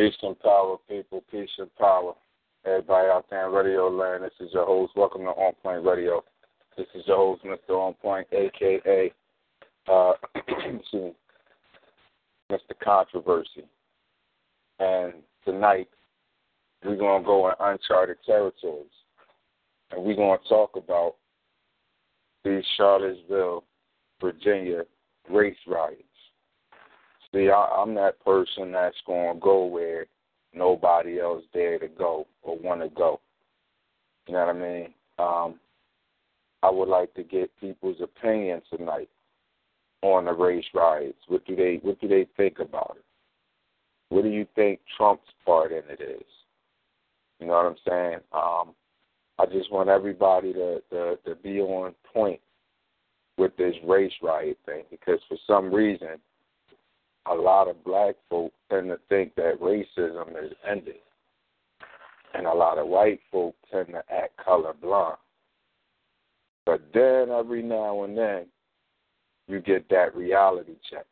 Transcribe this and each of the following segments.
Peace and power, people. Peace and power. Everybody out there in radio land, this is your host. Welcome to On Point Radio. This is your host, Mr. On Point, aka uh, Mr. Controversy. And tonight we're gonna go in uncharted territories, and we're gonna talk about these Charlottesville, Virginia race riots. See, I, I'm that person that's to go where nobody else dare to go or want to go. You know what I mean? Um, I would like to get people's opinion tonight on the race riots. What do they What do they think about it? What do you think Trump's part in it is? You know what I'm saying? Um, I just want everybody to, to to be on point with this race riot thing because for some reason a lot of black folk tend to think that racism is ended. And a lot of white folk tend to act colorblind. But then every now and then you get that reality check.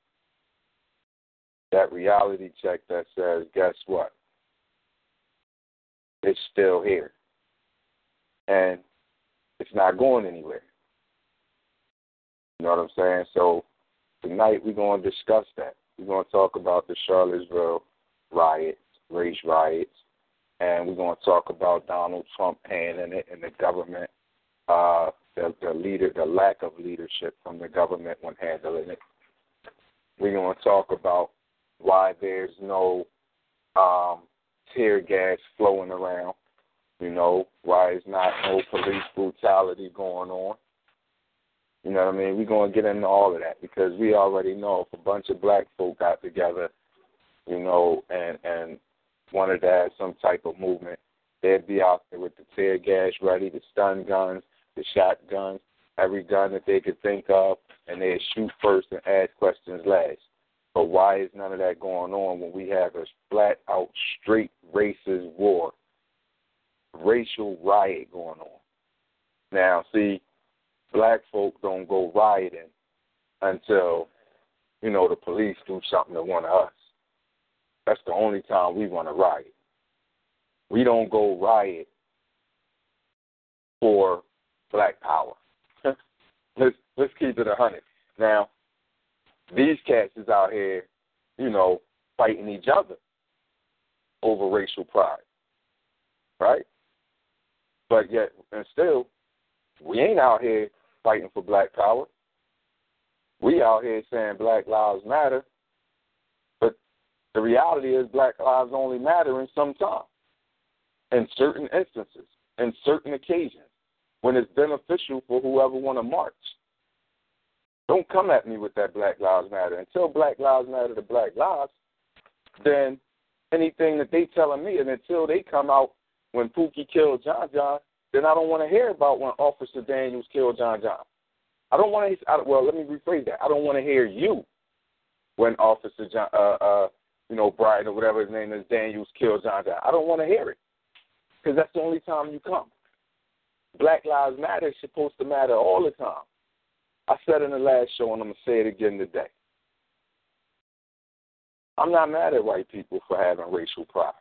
That reality check that says, guess what? It's still here. And it's not going anywhere. You know what I'm saying? So tonight we're going to discuss that. We're going to talk about the Charlottesville riots, race riots, and we're going to talk about Donald Trump hand in it and the government, uh, the, the leader, the lack of leadership from the government when handling it. We're going to talk about why there's no um, tear gas flowing around. You know why there's not no police brutality going on. You know what I mean? We're going to get into all of that because we already know if a bunch of black folk got together, you know, and and wanted to have some type of movement, they'd be out there with the tear gas ready, the stun guns, the shotguns, every gun that they could think of, and they'd shoot first and ask questions last. But why is none of that going on when we have a flat out straight racist war, racial riot going on? Now, see, black folk don't go rioting until, you know, the police do something to one of us. That's the only time we want to riot. We don't go riot for black power. let's let's keep it a hundred. Now, these cats is out here, you know, fighting each other over racial pride. Right? But yet and still, we ain't out here fighting for black power. We out here saying Black Lives Matter, but The reality is black lives only matter in some time, in certain instances, in certain occasions, when it's beneficial for whoever want to march. Don't come at me with that Black Lives Matter. Until Black Lives Matter to Black Lives, then anything that they telling me, and until they come out when Pookie killed John John, then I don't want to hear about when Officer Daniels killed John John. I don't want to. Hear, well, let me rephrase that. I don't want to hear you when Officer John, uh, uh, you know, Brian or whatever his name is, Daniels killed John John. I don't want to hear it because that's the only time you come. Black Lives Matter is supposed to matter all the time. I said in the last show, and I'm gonna say it again today. I'm not mad at white people for having racial pride.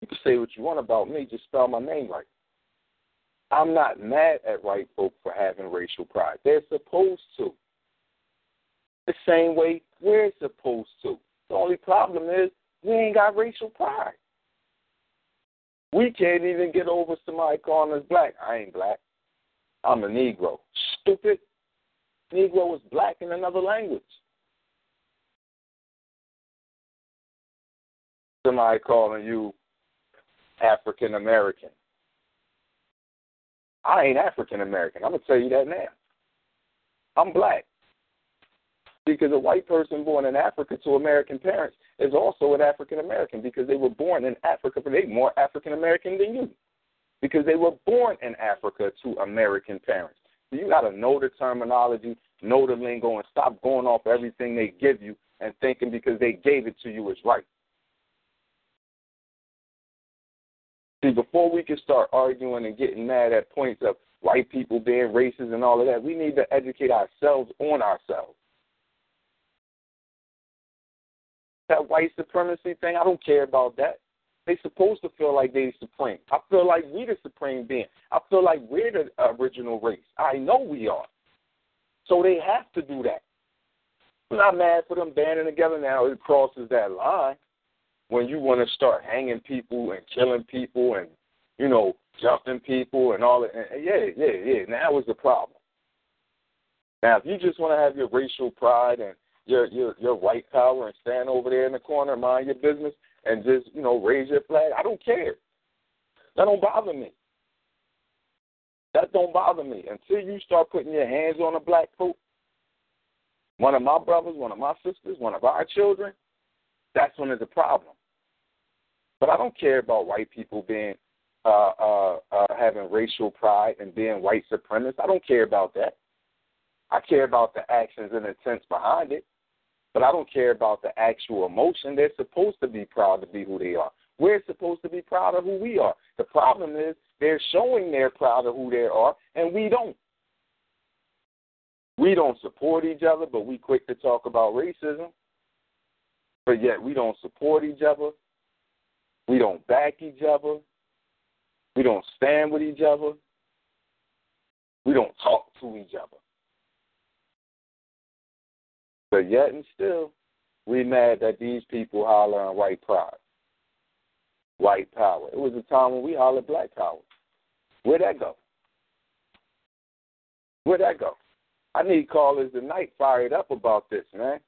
You can say what you want about me, just spell my name right. I'm not mad at white folk for having racial pride. They're supposed to. The same way we're supposed to. The only problem is we ain't got racial pride. We can't even get over somebody calling us black. I ain't black. I'm a Negro. Stupid. Negro is black in another language. Somebody calling you African American. I ain't African American. I'm gonna tell you that now. I'm black. Because a white person born in Africa to American parents is also an African American because they were born in Africa, but they more African American than you. Because they were born in Africa to American parents. So you gotta know the terminology, know the lingo, and stop going off everything they give you and thinking because they gave it to you is right. See, before we can start arguing and getting mad at points of white people being racist and all of that, we need to educate ourselves on ourselves. That white supremacy thing, I don't care about that. They supposed to feel like they supreme. I feel like we the supreme being. I feel like we're the original race. I know we are. So they have to do that. I'm not mad for them banding together now. It crosses that line when you want to start hanging people and killing people and you know jumping people and all that. And yeah, yeah, yeah. Now is the problem. Now, if you just want to have your racial pride and your your your white power and stand over there in the corner, mind your business, and just you know raise your flag, I don't care. That don't bother me. That don't bother me until you start putting your hands on a black folk. One of my brothers, one of my sisters, one of our children. That's when it's a problem. But I don't care about white people being uh, uh, uh, having racial pride and being white supremacists. I don't care about that. I care about the actions and intents behind it, but I don't care about the actual emotion. They're supposed to be proud to be who they are. We're supposed to be proud of who we are. The problem is they're showing they're proud of who they are, and we don't. We don't support each other, but we quick to talk about racism. But yet we don't support each other. We don't back each other. We don't stand with each other. We don't talk to each other. But yet and still, we mad that these people holler on white pride, white power. It was a time when we hollered black power. Where'd that go? Where'd that go? I need callers tonight fired up about this, man.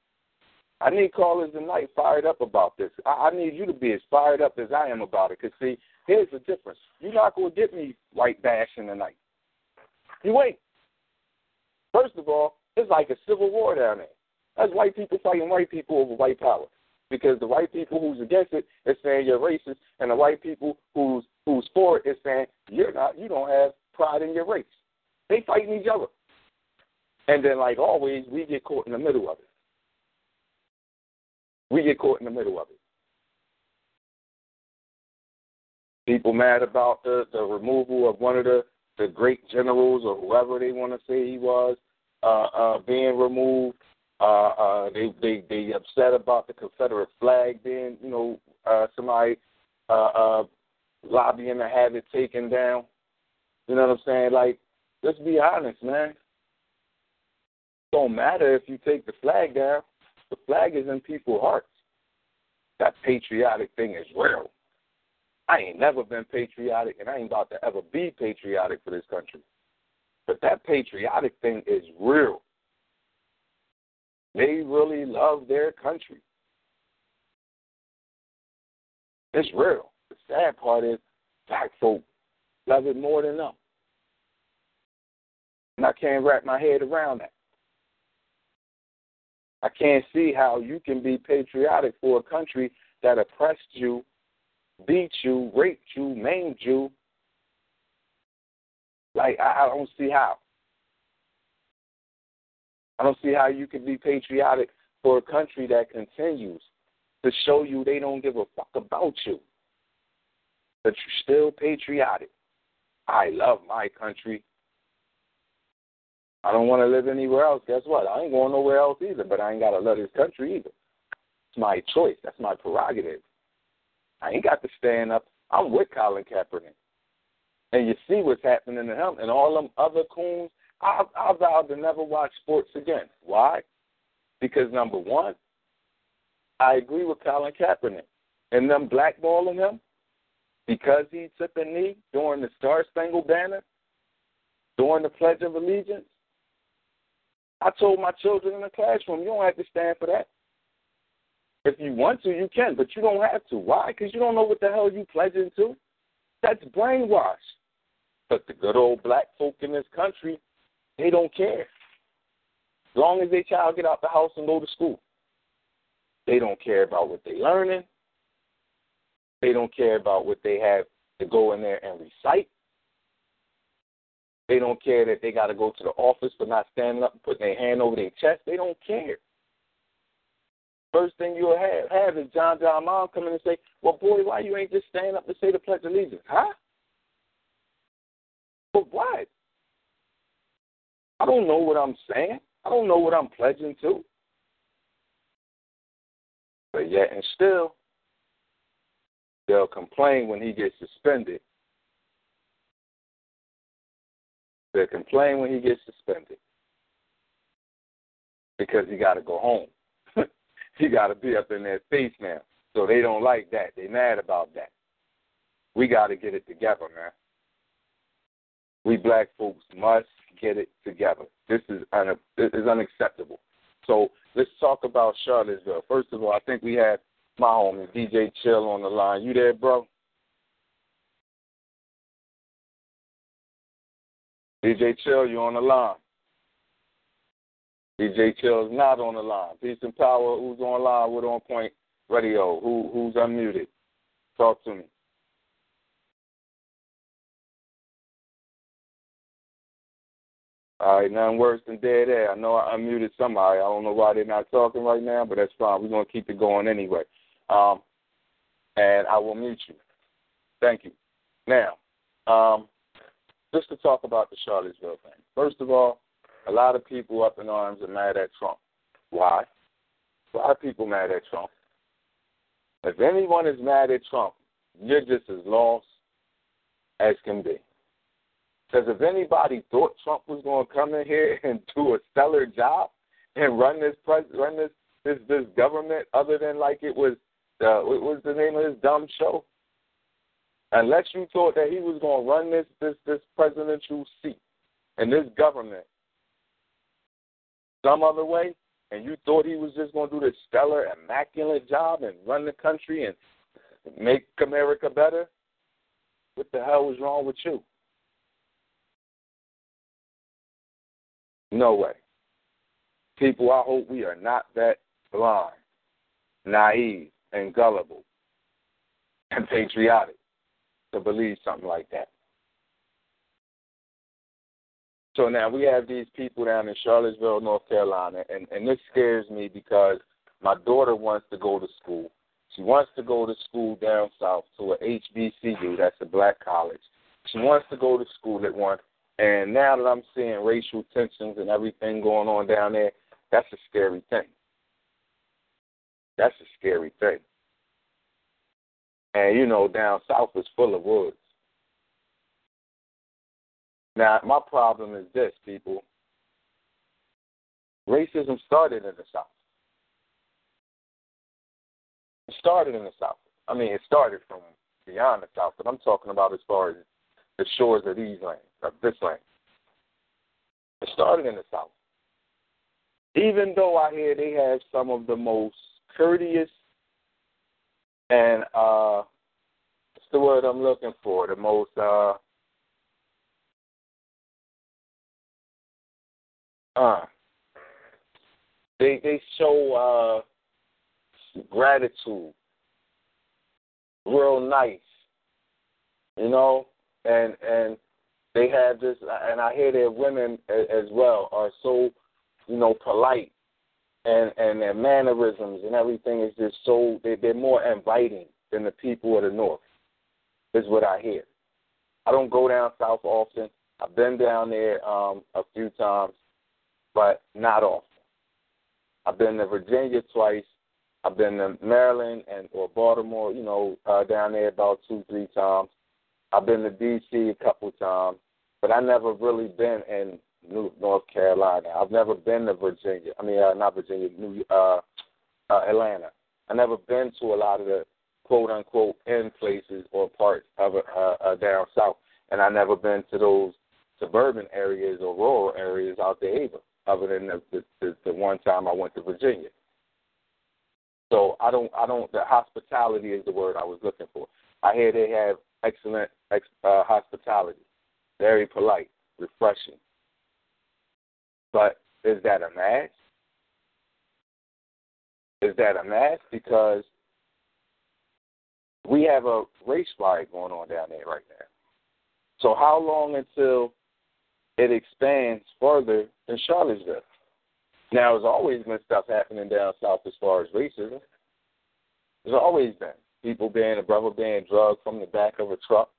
I need callers tonight fired up about this. I, I need you to be as fired up as I am about it. Because, see, here's the difference. You're not going to get me white bashing tonight. You wait. First of all, it's like a civil war down there. That's white people fighting white people over white power. Because the white people who's against it is saying you're racist, and the white people who's who's for it is saying you're not. You don't have pride in your race. They fighting each other. And then, like always, we get caught in the middle of it. We get caught in the middle of it. People mad about the, the removal of one of the, the great generals or whoever they want to say he was uh, uh, being removed. Uh, uh, they they they upset about the Confederate flag being, you know, uh, somebody uh, uh, lobbying to have it taken down. You know what I'm saying? Like, let's be honest, man. Don't matter if you take the flag down. The flag is in people's hearts. That patriotic thing is real. I ain't never been patriotic, and I ain't about to ever be patriotic for this country. But that patriotic thing is real. They really love their country. It's real. The sad part is black folk love it more than them. And I can't wrap my head around that. I can't see how you can be patriotic for a country that oppressed you, beat you, raped you, maimed you. Like, I, I don't see how. I don't see how you can be patriotic for a country that continues to show you they don't give a fuck about you. But you're still patriotic. I love my country. I don't want to live anywhere else. Guess what? I ain't going nowhere else either, but I ain't got to love this country either. It's my choice. That's my prerogative. I ain't got to stand up. I'm with Colin Kaepernick. And you see what's happening to him and all them other coons. I, I vowed to never watch sports again. Why? Because number one, I agree with Colin Kaepernick. And them blackballing him because he took a knee during the Star Spangled Banner, during the Pledge of Allegiance. I told my children in the classroom, you don't have to stand for that. If you want to, you can, but you don't have to. Why? Because you don't know what the hell you pledging to. That's brainwash. But the good old black folk in this country, they don't care. As long as their child get out the house and go to school. They don't care about what they're learning. They don't care about what they have to go in there and recite. They don't care that they got to go to the office for not standing up and putting their hand over their chest. They don't care. First thing you'll have, have is John John Mom come in and say, Well, boy, why you ain't just stand up and say the Pledge of Allegiance? Huh? But what? I don't know what I'm saying. I don't know what I'm pledging to. But yet and still, they'll complain when he gets suspended. They'll complain when he gets suspended because he got to go home. he got to be up in their face now. So they don't like that. They mad about that. We got to get it together, man. We black folks must get it together. This is un- this is unacceptable. So let's talk about Charlottesville. First of all, I think we have my homie DJ Chill on the line. You there, bro? DJ Chill, you on the line? DJ Chill is not on the line. Peace and power. Who's on line with On Point Radio? Who who's unmuted? Talk to me. All right, nothing worse than dead air. I know I unmuted somebody. I don't know why they're not talking right now, but that's fine. We're gonna keep it going anyway. Um, and I will mute you. Thank you. Now, um, just to talk about the Charlottesville thing. First of all, a lot of people up in arms are mad at Trump. Why? Of people mad at Trump. If anyone is mad at Trump, you're just as lost as can be. Because if anybody thought Trump was going to come in here and do a stellar job and run this pres- run this this this government, other than like it was uh, what was the name of his dumb show? Unless you thought that he was going to run this this this presidential seat and this government some other way, and you thought he was just going to do this stellar, immaculate job and run the country and make America better, what the hell was wrong with you? No way. People, I hope we are not that blind, naive, and gullible and patriotic to believe something like that. So now we have these people down in Charlottesville, North Carolina, and, and this scares me because my daughter wants to go to school. She wants to go to school down south to a HBCU, that's a black college. She wants to go to school at one. And now that I'm seeing racial tensions and everything going on down there, that's a scary thing. That's a scary thing. And you know, down south is full of woods. Now, my problem is this, people. Racism started in the South. It started in the South. I mean, it started from beyond the South, but I'm talking about as far as the shores of these lands, of this land. It started in the South. Even though I hear they have some of the most courteous and uh, the word I'm looking for? The most uh uh they they show uh gratitude. Real nice. You know? And and they have this and i hear their women as well are so you know polite and and their mannerisms and everything is just so they, they're more inviting than the people of the north is what i hear i don't go down south often i've been down there um a few times but not often I've been to Virginia twice. I've been to Maryland and or Baltimore, you know, uh, down there about two, three times. I've been to D.C. a couple times, but I never really been in New North Carolina. I've never been to Virginia. I mean, uh, not Virginia, New uh, uh, Atlanta. I never been to a lot of the quote unquote in places or parts of uh, uh, down south, and I never been to those suburban areas or rural areas out there either other than the, the, the, the one time I went to Virginia. So I don't, I don't. The hospitality is the word I was looking for. I hear they have excellent ex, uh, hospitality, very polite, refreshing. But is that a match? Is that a match? Because we have a race riot going on down there right now. So how long until it expands further in Charlottesville. Now, there's always been stuff happening down south as far as racism. There's always been people being a brother being drugged from the back of a truck.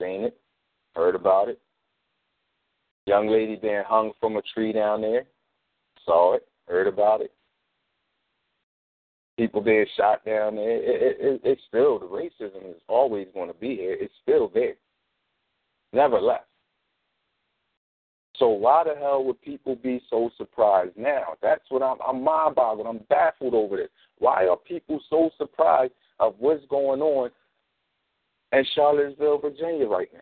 Seen it, heard about it. Young lady being hung from a tree down there. Saw it, heard about it. People being shot down there. It, it, it's still the racism is always going to be here. It's still there. Never left. So why the hell would people be so surprised now? That's what I'm. I'm mind boggled. I'm baffled over this. Why are people so surprised of what's going on in Charlottesville, Virginia, right now?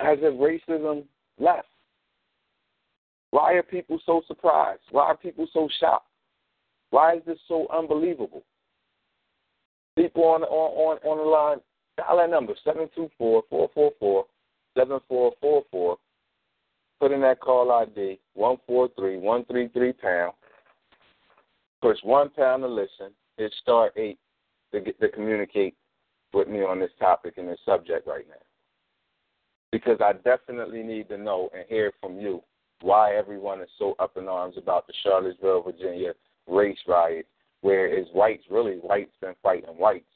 As if racism left. Why are people so surprised? Why are people so shocked? Why is this so unbelievable? People on on on, on the line, dial that number seven two four four four four 7444. Put in that call ID, 143 133 pound. Push one pound to listen. Hit star eight to, get, to communicate with me on this topic and this subject right now. Because I definitely need to know and hear from you why everyone is so up in arms about the Charlottesville, Virginia race riot, where it's whites, really whites been fighting whites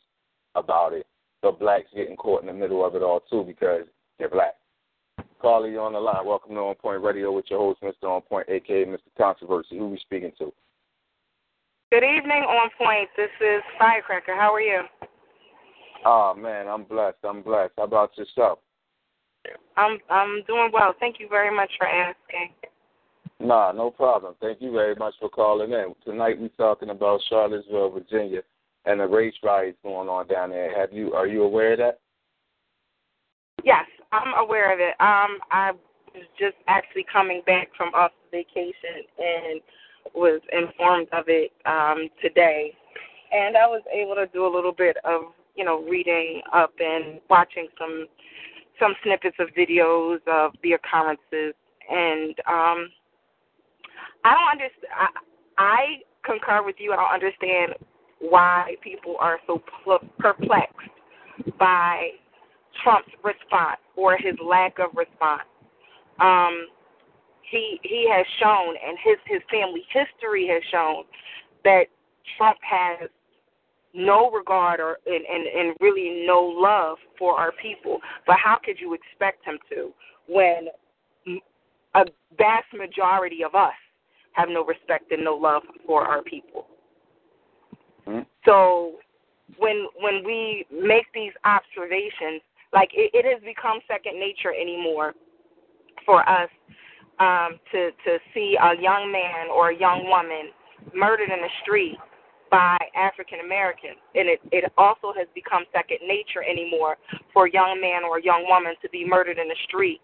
about it, but blacks getting caught in the middle of it all too because they're black. Carly, you're on the line. Welcome to On Point Radio with your host, Mr. On Point, aka Mr. Controversy. Who are we speaking to? Good evening, On Point. This is Firecracker. How are you? Oh man, I'm blessed. I'm blessed. How about yourself? I'm I'm doing well. Thank you very much for asking. Nah, no problem. Thank you very much for calling in. Tonight we're talking about Charlottesville, Virginia, and the race riots going on down there. Have you are you aware of that? Yes, I'm aware of it. Um, I was just actually coming back from off vacation and was informed of it um, today, and I was able to do a little bit of you know reading up and watching some some snippets of videos of the occurrences, and um, I don't understand. I, I concur with you. I don't understand why people are so perplexed by Trump's response or his lack of response. Um, he he has shown, and his his family history has shown that Trump has no regard or and, and and really no love for our people. But how could you expect him to when a vast majority of us have no respect and no love for our people? Mm-hmm. So when when we make these observations, like it, it has become second nature anymore for us um, to to see a young man or a young woman murdered in the street by African Americans, and it it also has become second nature anymore for a young man or a young woman to be murdered in the street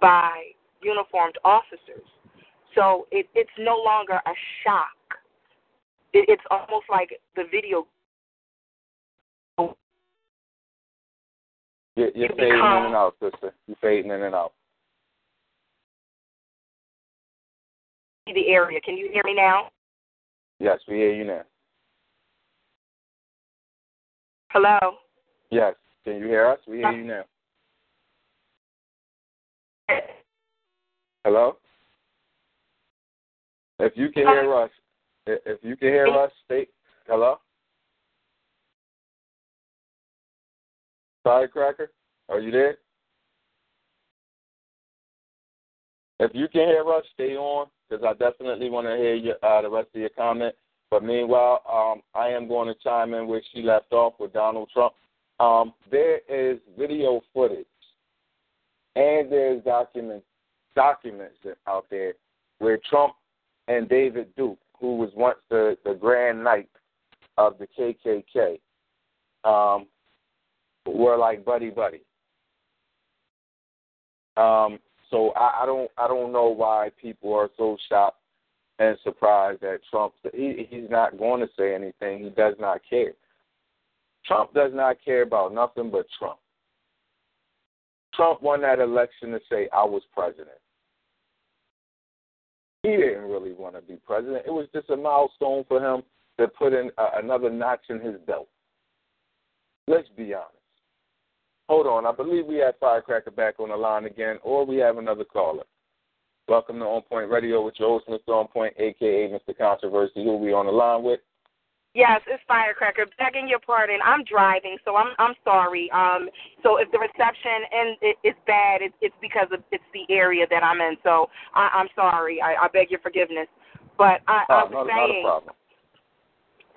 by uniformed officers. So it it's no longer a shock. It, it's almost like the video You're, you're fading become- in and out, sister. You're fading in and out. the area. Can you hear me now? Yes, we hear you now. Hello. Yes. Can you hear us? We hear you now. Hello? If you can hear us, if you can hear us, stay. Hello? Firecracker, are you there? If you can hear us, stay on because I definitely want to hear uh, the rest of your comment. But meanwhile, um, I am going to chime in where she left off with Donald Trump. Um, there is video footage and there's documents documents out there where Trump and David Duke, who was once the, the Grand Knight of the KKK, um, were like buddy buddy. Um, so I, I don't I don't know why people are so shocked and surprised that Trump he he's not going to say anything. He does not care. Trump does not care about nothing but Trump. Trump won that election to say I was president. He didn't really want to be president. It was just a milestone for him to put in uh, another notch in his belt. Let's be honest. Hold on. I believe we have Firecracker back on the line again, or we have another caller. Welcome to On Point Radio with your host, Mr. On Point, a.k.a. Mr. Controversy. Who we on the line with? Yes, it's Firecracker. Begging your pardon. I'm driving, so I'm I'm sorry. Um, so if the reception and it, it's bad, it's it's because of it's the area that I'm in. So I, I'm sorry. I, I beg your forgiveness. But I, I Oh, was not, not saying problem.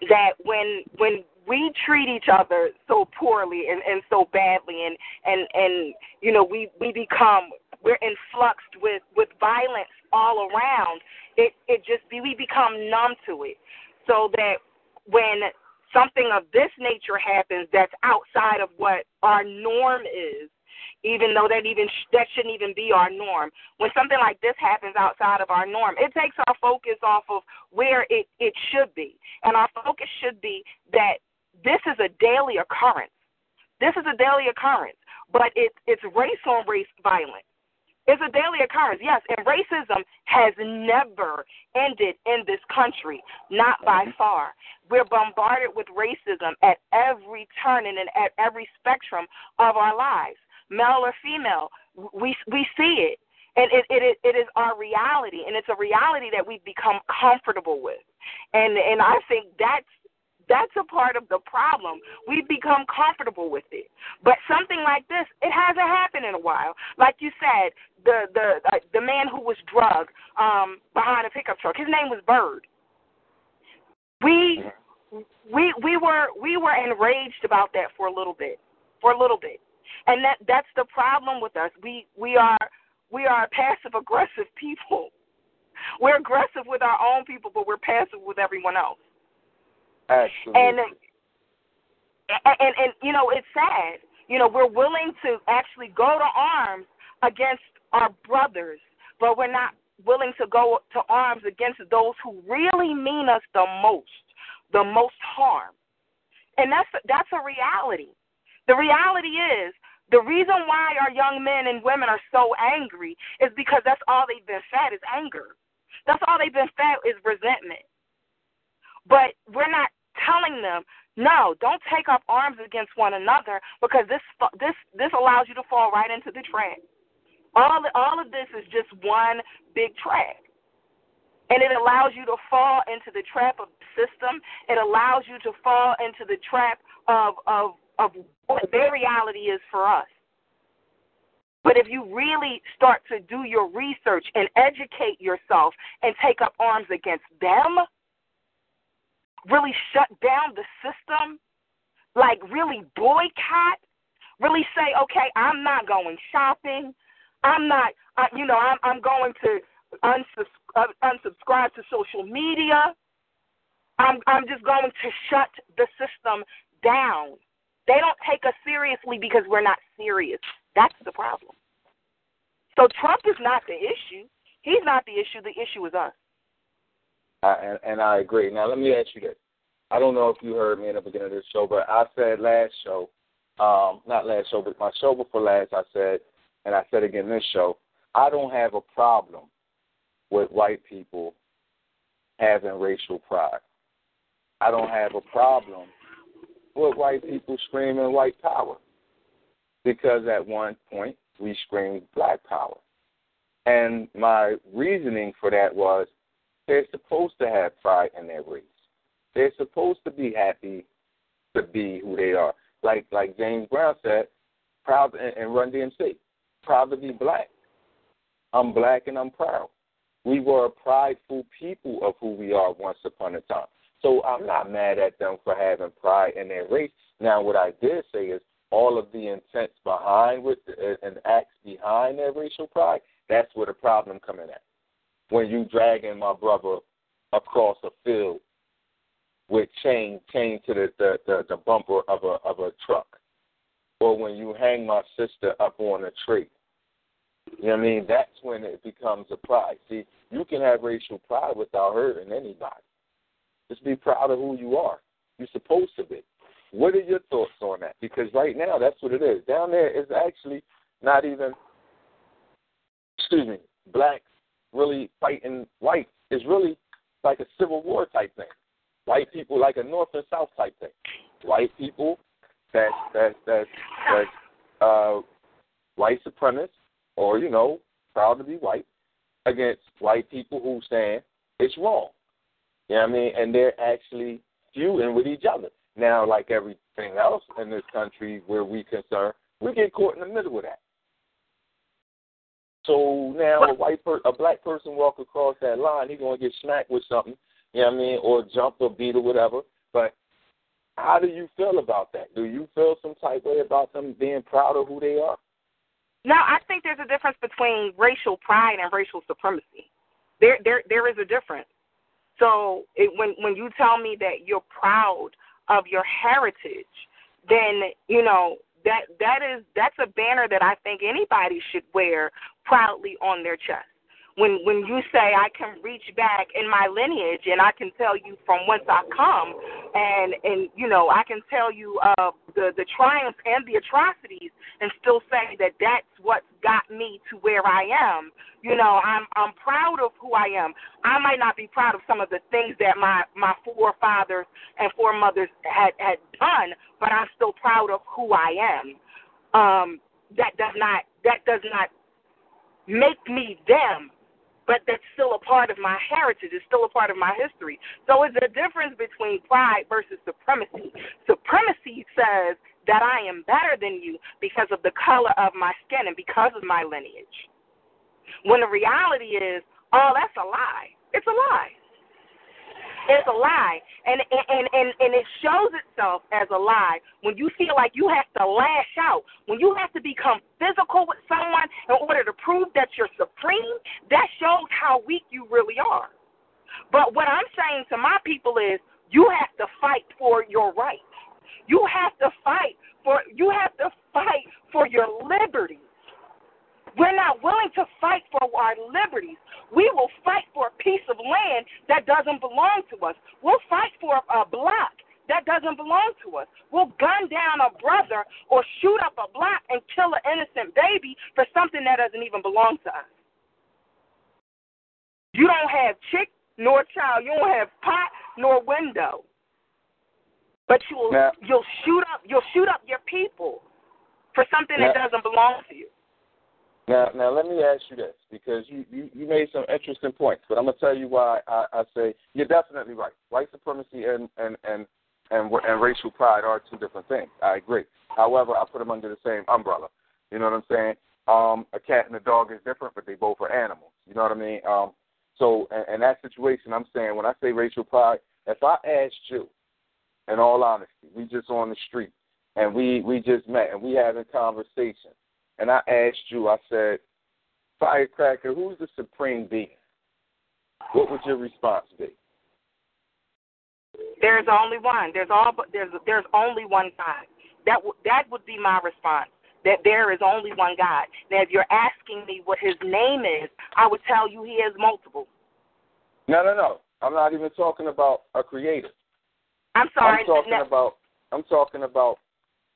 that when when we treat each other so poorly and, and so badly and, and, and you know, we, we become we're influxed with, with violence all around, it, it just we become numb to it. So that when something of this nature happens that's outside of what our norm is, even though that even that shouldn't even be our norm. When something like this happens outside of our norm, it takes our focus off of where it it should be, and our focus should be that this is a daily occurrence. This is a daily occurrence, but it's it's race on race violence. It's a daily occurrence, yes, and racism has never ended in this country, not by mm-hmm. far. We're bombarded with racism at every turn and at every spectrum of our lives, male or female. We we see it, and it it it is our reality, and it's a reality that we've become comfortable with, and and I think that's that's a part of the problem. We've become comfortable with it. But something like this, it hasn't happened in a while. Like you said, the the uh, the man who was drugged um, behind a pickup truck, his name was Byrd. We we we were we were enraged about that for a little bit, for a little bit, and that that's the problem with us. We we are we are passive aggressive people. We're aggressive with our own people, but we're passive with everyone else. Absolutely. And, and and and you know it's sad. You know we're willing to actually go to arms against our brothers, but we're not willing to go to arms against those who really mean us the most, the most harm. And that's that's a reality. The reality is the reason why our young men and women are so angry is because that's all they've been fed is anger. That's all they've been fed is resentment. But we're not telling them, no, don't take up arms against one another because this this this allows you to fall right into the trap. All all of this is just one big trap. And it allows you to fall into the trap of system. It allows you to fall into the trap of of of what their reality is for us. But if you really start to do your research and educate yourself and take up arms against them, really shut down the system, like really boycott, really say, okay, I'm not going shopping. I'm not, I, you know, I'm, I'm going to unsubscribe, uh, unsubscribe to social media. I'm, I'm just going to shut the system down. They don't take us seriously because we're not serious. That's the problem. So Trump is not the issue. He's not the issue. The issue is us. And, and I agree. Now, let me ask you this. I don't know if you heard me in the beginning of this show, but I said last show um, not last show, but my show before last, I said, and I said again this show, I don't have a problem with white people having racial pride. I don't have a problem with white people screaming white power because at one point we screamed black power. And my reasoning for that was they're supposed to have pride in their race. They're supposed to be happy to be who they are. Like like James Brown said, proud and, and Run DMC, proud to be black. I'm black and I'm proud. We were a prideful people of who we are once upon a time. So I'm not mad at them for having pride in their race. Now, what I did say is all of the intents behind with uh, and acts behind their racial pride. That's where the problem coming at. When you dragging my brother across a field with chain chained to the, the, the, the bumper of a of a truck, or when you hang my sister up on a tree. You know what I mean? That's when it becomes a pride. See, you can have racial pride without hurting anybody. Just be proud of who you are. You're supposed to be. What are your thoughts on that? Because right now, that's what it is. Down there is actually not even, excuse me, blacks really fighting whites. It's really like a civil war type thing. White people like a north and south type thing. White people that that that that uh, white supremacists or you know proud to be white against white people who stand it's wrong. You know what I mean? And they're actually feuding with each other. Now, like everything else in this country where we concern, we get caught in the middle of that. So now a white per- a black person walk across that line, he's gonna get smacked with something you know what I mean, or jump or beat or whatever. But how do you feel about that? Do you feel some type way about them being proud of who they are? No, I think there's a difference between racial pride and racial supremacy. There, there, there is a difference. So it, when when you tell me that you're proud of your heritage, then you know that that is that's a banner that I think anybody should wear proudly on their chest when when you say I can reach back in my lineage and I can tell you from whence I come and and you know I can tell you uh the the triumphs and the atrocities and still say that that's what's got me to where I am. You know I'm I'm proud of who I am. I might not be proud of some of the things that my my forefathers and foremothers had had done but I'm still proud of who I am. Um that does not that does not make me them but that's still a part of my heritage. It's still a part of my history. So it's a difference between pride versus supremacy. Supremacy says that I am better than you because of the color of my skin and because of my lineage. When the reality is, oh, that's a lie. It's a lie. It's a lie, and and and and it shows itself as a lie when you feel like you have to lash out, when you have to become physical with someone in order to prove that you're supreme. That shows how weak you really are. But what I'm saying to my people is, you have to fight for your rights. You have to fight for you have to fight for your liberty. We're not willing to fight for our liberties. We will fight for a piece of land that doesn't belong to us. We'll fight for a block that doesn't belong to us. We'll gun down a brother or shoot up a block and kill an innocent baby for something that doesn't even belong to us. You don't have chick nor child. You don't have pot nor window. But you'll now, you'll shoot up you'll shoot up your people for something now, that doesn't belong to you. Now, now let me ask you this because you, you, you made some interesting points, but I'm gonna tell you why I, I say you're definitely right. White supremacy and and and and and racial pride are two different things. I agree. However, I put them under the same umbrella. You know what I'm saying? Um, a cat and a dog is different, but they both are animals. You know what I mean? Um, so in, in that situation, I'm saying when I say racial pride, if I asked you, in all honesty, we just on the street and we we just met and we having conversation and I asked you, I said, Firecracker, who's the supreme being? What would your response be? There's only one. There's all. There's there's only one God. That w- that would be my response. That there is only one God. Now, if you're asking me what His name is, I would tell you He has multiple. No, no, no. I'm not even talking about a creator. I'm sorry. I'm talking no. about. I'm talking about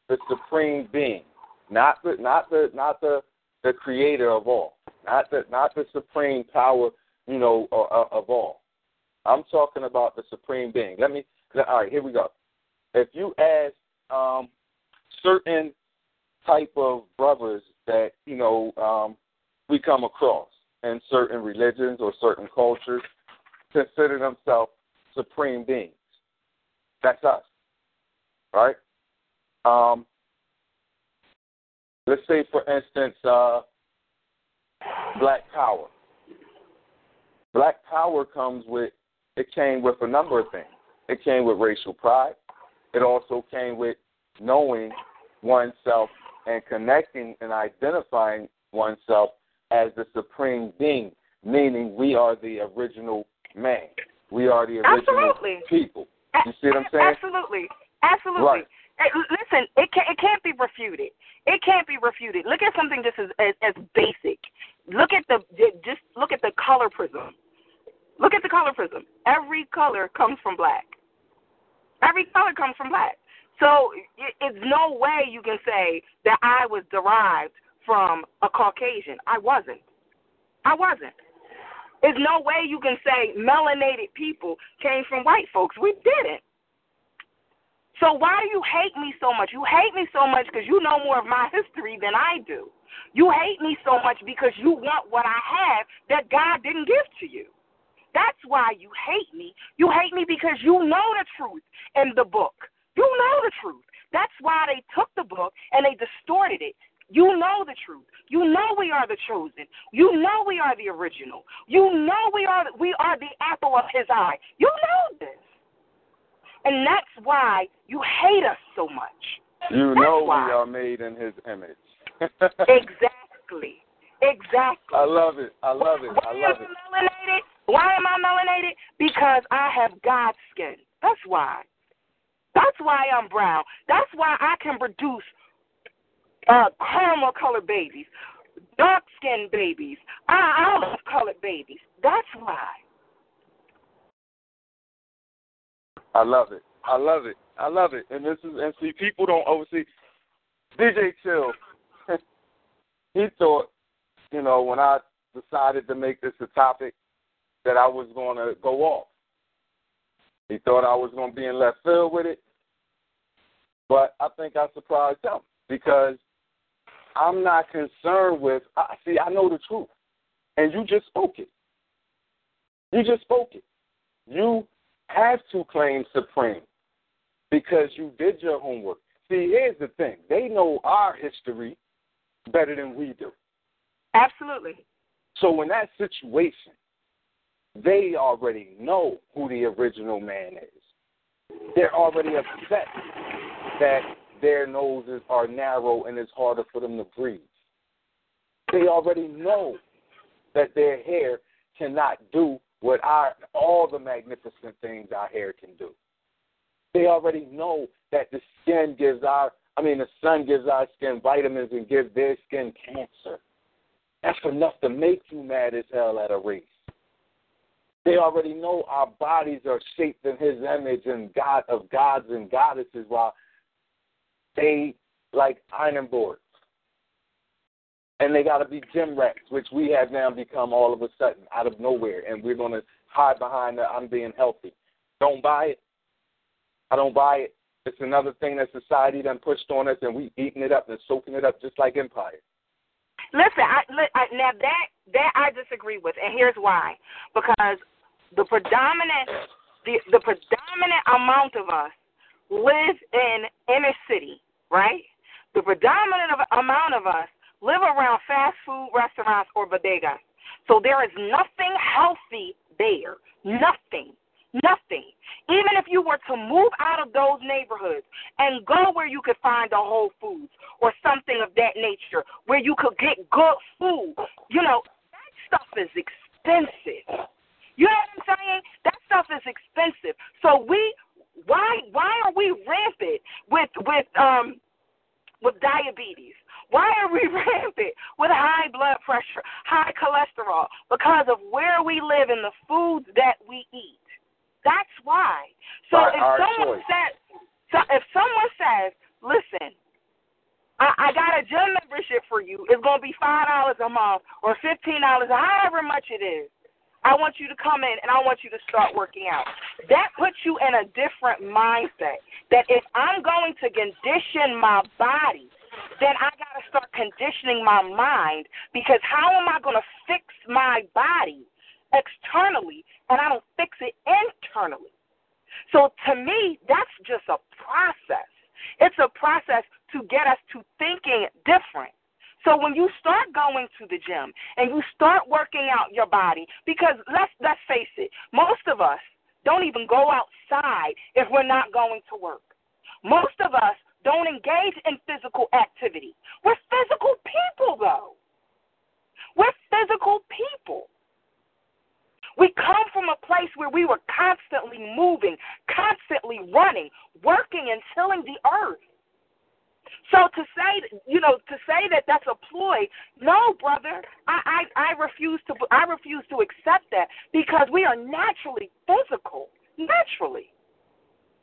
the supreme being, not the not the not the the creator of all, not the not the supreme power, you know, of, of all. I'm talking about the supreme being. Let me. All right, here we go. If you ask um, certain type of brothers that you know um, we come across in certain religions or certain cultures, consider themselves supreme beings. That's us, right? Um, let's say, for instance, uh, black power. Black power comes with it came with a number of things. It came with racial pride. It also came with knowing oneself and connecting and identifying oneself as the supreme being, meaning we are the original man. We are the original Absolutely. people. You see what I'm saying? Absolutely. Absolutely. Right. Hey, listen, it can't, it can't be refuted. It can't be refuted. Look at something just as, as as basic. Look at the just look at the color prism. Look at the color prism. Every color comes from black. Every color comes from black. So it's no way you can say that I was derived from a Caucasian. I wasn't. I wasn't. There's no way you can say melanated people came from white folks. We didn't. So why do you hate me so much? You hate me so much because you know more of my history than I do. You hate me so much because you want what I have that God didn't give to you. That's why you hate me. You hate me because you know the truth in the book. You know the truth. That's why they took the book and they distorted it. You know the truth. You know we are the chosen. You know we are the original. You know we are we are the apple of his eye. You know this. And that's why you hate us so much. You That's know why. we are made in His image. Exactly. Exactly. I love it. I love it. I Why love am it. I melanated? Why am I melanated? Because I have God's skin. That's why. That's why I'm brown. That's why I can produce uh, caramel colored babies, dark skinned babies, olive colored babies. That's why. I love it. I love it. I love it. And this is and see people don't oversee DJ Chill. he thought, you know, when I decided to make this a topic that I was gonna go off. He thought I was gonna be in left field with it. But I think I surprised him because I'm not concerned with I see I know the truth. And you just spoke it. You just spoke it. You have to claim supreme because you did your homework. See, here's the thing they know our history better than we do. Absolutely. So, in that situation, they already know who the original man is. They're already upset that their noses are narrow and it's harder for them to breathe. They already know that their hair cannot do what our all the magnificent things our hair can do. They already know that the skin gives our I mean the sun gives our skin vitamins and gives their skin cancer. That's enough to make you mad as hell at a race. They already know our bodies are shaped in his image and God of gods and goddesses while they like iron boards. And they got to be gym rats, which we have now become all of a sudden out of nowhere. And we're going to hide behind the I'm being healthy. Don't buy it. I don't buy it. It's another thing that society done pushed on us, and we eating it up and soaking it up just like empire. Listen, I, I, now that that I disagree with, and here's why: because the predominant the the predominant amount of us live in inner city, right? The predominant of, amount of us live around fast food restaurants or bodegas. So there is nothing healthy there. Nothing. Nothing. Even if you were to move out of those neighborhoods and go where you could find a Whole Foods or something of that nature, where you could get good food, you know, that stuff is expensive. You know what I'm saying? That stuff is expensive. So we why why are we rampant with with um with diabetes? Why are we rampant with high blood pressure, high cholesterol? Because of where we live and the foods that we eat. That's why. So By if our someone choice. says, so if someone says, "Listen, I, I got a gym membership for you. It's gonna be five dollars a month or fifteen dollars, however much it is. I want you to come in and I want you to start working out. That puts you in a different mindset. That if I'm going to condition my body, then I got to start conditioning my mind because how am I going to fix my body externally and I don't fix it internally? So to me, that's just a process. It's a process to get us to thinking different. So when you start going to the gym and you start working out your body, because let's let's face it, most of us don't even go outside if we're not going to work. Most of us don't engage in physical activity. We're physical people though. We're physical people. We come from a place where we were constantly moving, constantly running, working and tilling the earth. So to say, you know, to say that that's a ploy, no, brother, I, I, I refuse to, I refuse to accept that because we are naturally physical, naturally.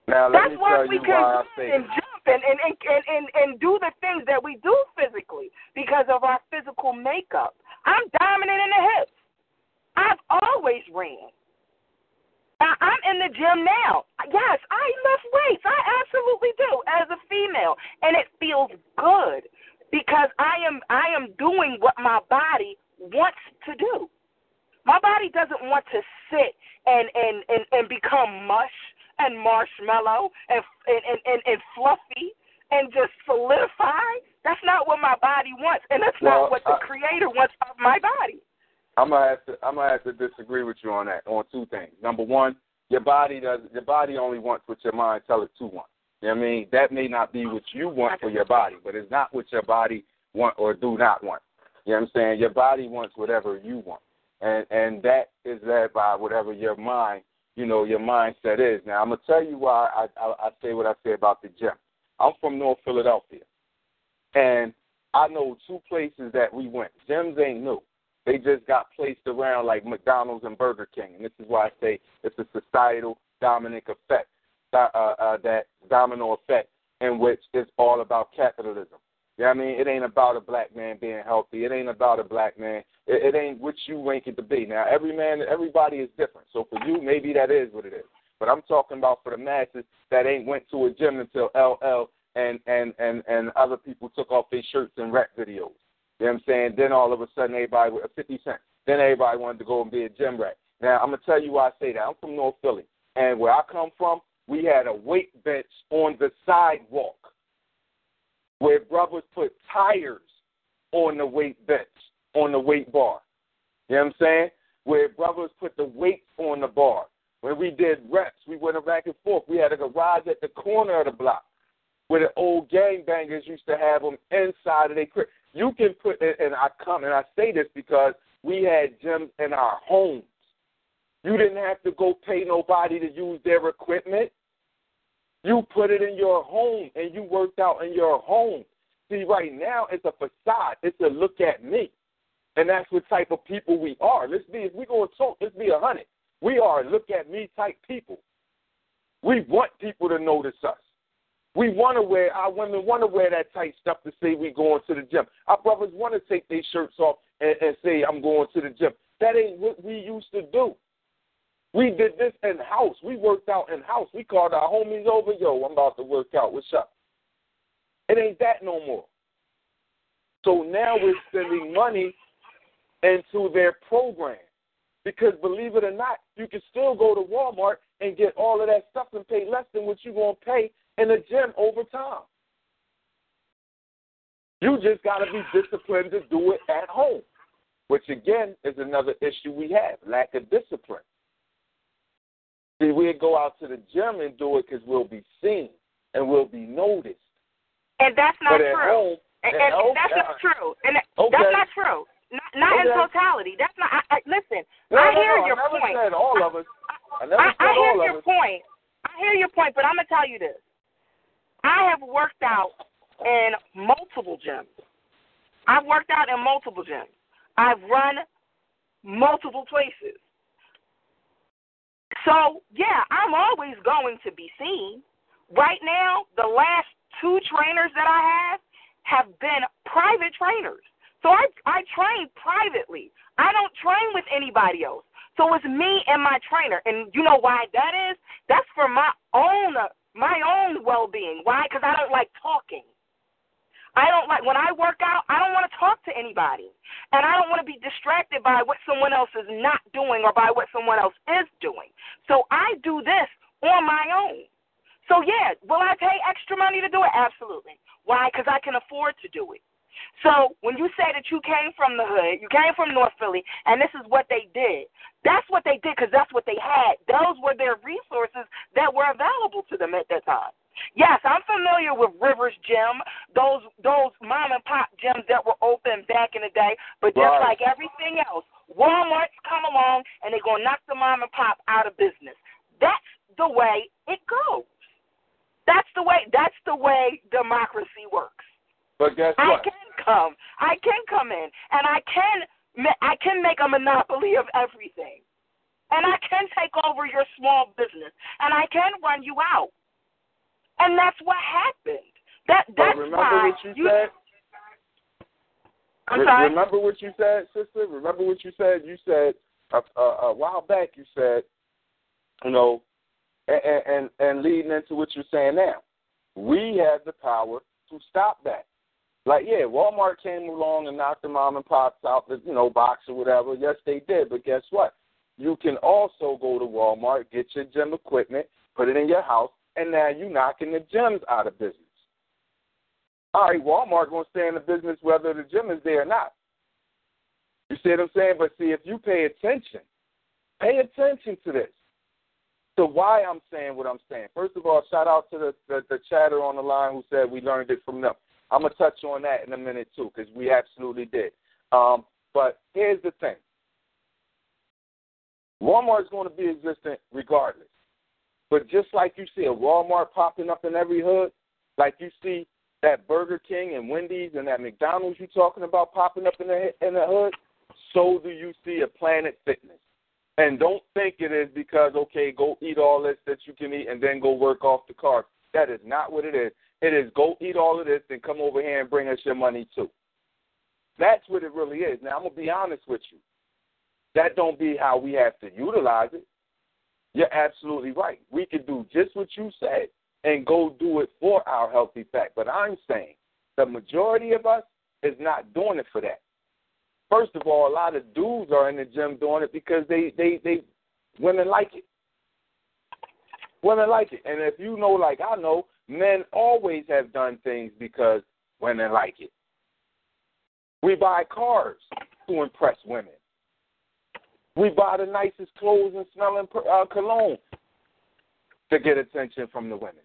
Now that's why we can why I say and jump and and, and, and, and do the things that we do physically because of our physical makeup. I'm dominant in the hips. I've always ran. I'm in the gym now. Yes, I lift weights. I absolutely do as a female, and it feels good because I am I am doing what my body wants to do. My body doesn't want to sit and and and, and become mush and marshmallow and and, and and and fluffy and just solidify. That's not what my body wants, and that's Well, not what the I- Creator wants of my body. I'm gonna have to I'm gonna have to disagree with you on that on two things. Number one, your body does your body only wants what your mind tell it to want. You know what I mean? That may not be what you want for your body, but it's not what your body want or do not want. You know what I'm saying? Your body wants whatever you want. And and that is led by whatever your mind, you know, your mindset is. Now I'm gonna tell you why I I, I say what I say about the gym. I'm from North Philadelphia. And I know two places that we went. Gyms ain't new. They just got placed around like McDonald's and Burger King, and this is why I say it's a societal dominant effect, uh, uh, that domino effect, in which it's all about capitalism. What I mean? It ain't about a black man being healthy. It ain't about a black man. It, it ain't what you rank it to be. Now, every man, everybody is different. So for you, maybe that is what it is. But I'm talking about for the masses that ain't went to a gym until LL and and and and other people took off their shirts and rap videos. You know what I'm saying? Then all of a sudden everybody with a 50 cents. Then everybody wanted to go and be a gym rat. Now I'm gonna tell you why I say that. I'm from North Philly, and where I come from, we had a weight bench on the sidewalk where brothers put tires on the weight bench, on the weight bar. You know what I'm saying? Where brothers put the weights on the bar. When we did reps, we went back and forth. We had a garage at the corner of the block where the old gangbangers used to have them inside of their crib. You can put, and I come and I say this because we had gyms in our homes. You didn't have to go pay nobody to use their equipment. You put it in your home and you worked out in your home. See, right now it's a facade. It's a look at me. And that's what type of people we are. Let's be, if we're going to talk, let's be a hundred. We are look at me type people. We want people to notice us. We want to wear, our women want to wear that tight stuff to say we going to the gym. Our brothers want to take their shirts off and, and say, I'm going to the gym. That ain't what we used to do. We did this in house. We worked out in house. We called our homies over, yo, I'm about to work out. What's up? It ain't that no more. So now we're spending money into their program. Because believe it or not, you can still go to Walmart and get all of that stuff and pay less than what you're going to pay in a gym over time. You just got to be disciplined to do it at home, which again is another issue we have lack of discipline. See, we'll go out to the gym and do it because we'll be seen and we'll be noticed. And that's not true. home, and, and- and, and that's okay. not true. And Okay. that's not true. Not, not in totality. That's not. I, I, listen, No, I no, hear no, your I never point. said all of us. I never I, said I hear all your of us. point. I hear your point, but I'm gonna tell you this. I have worked out in multiple gyms. I've worked out in multiple gyms. I've run multiple places. So yeah, I'm always going to be seen. Right now, the last two trainers that I have have been private trainers. So I I train privately. I don't train with anybody else. So it's me and my trainer. And you know why that is? That's for my own uh, my own well being. Why? Because I don't like talking. I don't like when I work out, I don't want to talk to anybody. And I don't want to be distracted by what someone else is not doing or by what someone else is doing. So I do this on my own. So yeah, will I pay extra money to do it? Absolutely. Why? Because I can afford to do it. So when you say that you came from the hood, you came from North Philly, and this is what they did, that's what they did because that's what they had. Those were their resources that were available to them at that time. Yes, I'm familiar with Rivers Gym, those those mom and pop gyms that were open back in the day. But just Right. like everything else, Walmart's come along and they're gonna knock the mom and pop out of business. That's the way it goes. That's the way. That's the way democracy works. But guess what? I can come. I can come in, and I can. I can make a monopoly of everything, and I can take over your small business, and I can run you out. And that's what happened. That But that's remember why what you, said? I'm Re- sorry. Remember what you said, sister? Remember what you said? You said a, a, a while back. You said, you know, and, and and leading into what you're saying now, we have the power to stop that. Like, yeah, Walmart came along and knocked the mom and pops out the, you know, box or whatever. Yes, they did. But guess what? You can also go to Walmart, get your gym equipment, put it in your house, and now you're knocking the gyms out of business. All right, Walmart to stay in the business whether the gym is there or not. You see what I'm saying? But see, if you pay attention, pay attention to this. So why I'm saying what I'm saying. First of all, shout out to the, the, the chatter on the line who said we learned it from them. I'm gonna touch on that in a minute too, because we absolutely did. Um, but here's the thing: Walmart is going to be existent regardless. But just like you see a Walmart popping up in every hood, like you see that Burger King and Wendy's and that McDonald's you're talking about popping up in the in the hood, so do you see a Planet Fitness. And don't think it is because okay, go eat all this that you can eat and then go work off the carbs. That is not what it is. It is go eat all of this and come over here and bring us your money too. That's what it really is. Now I'm gonna be honest with you. That don't be how we have to utilize it. You're absolutely right. We could do just what you said and go do it for our healthy fat. But I'm saying the majority of us is not doing it for that. First of all, a lot of dudes are in the gym doing it because they they they women like it. Women like it, and if you know, like I know, men always have done things because women like it. We buy cars to impress women. We buy the nicest clothes and smelling uh, cologne to get attention from the women.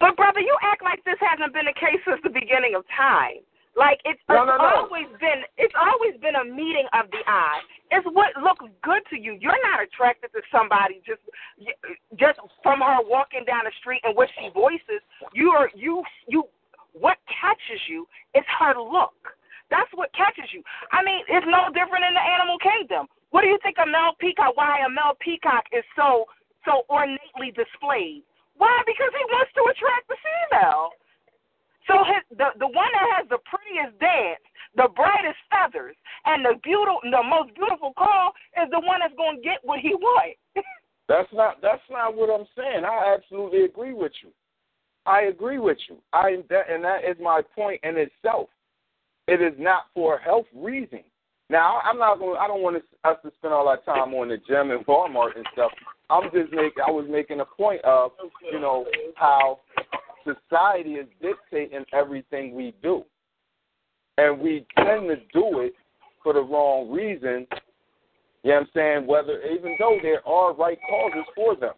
But brother, you act like this hasn't been the case since the beginning of time. Like it's, No, it's no, no. always been it's always been a meeting of the eye. It's what looks good to you. You're not attracted to somebody just just from her walking down the street and what she voices. You are you you what catches you is her look. That's what catches you. I mean, it's no different in the animal kingdom. What do you think a male peacock? Why a male peacock is so so ornately displayed? Why? Because he wants to attract the female. So his, the the one that has the prettiest dance, the brightest feathers, and the beautiful, the most beautiful call is the one that's going to get what he wants. That's not that's not what I'm saying. I absolutely agree with you. I agree with you. I that, and that is my point in itself. It is not for health reasons. Now I'm not going. I don't want us to spend all our time on the gym and Walmart and stuff. I'm just making. I was making a point of you know how society is dictating everything we do, and we tend to do it for the wrong reason you know what I'm saying? Whether even though there are right causes for them.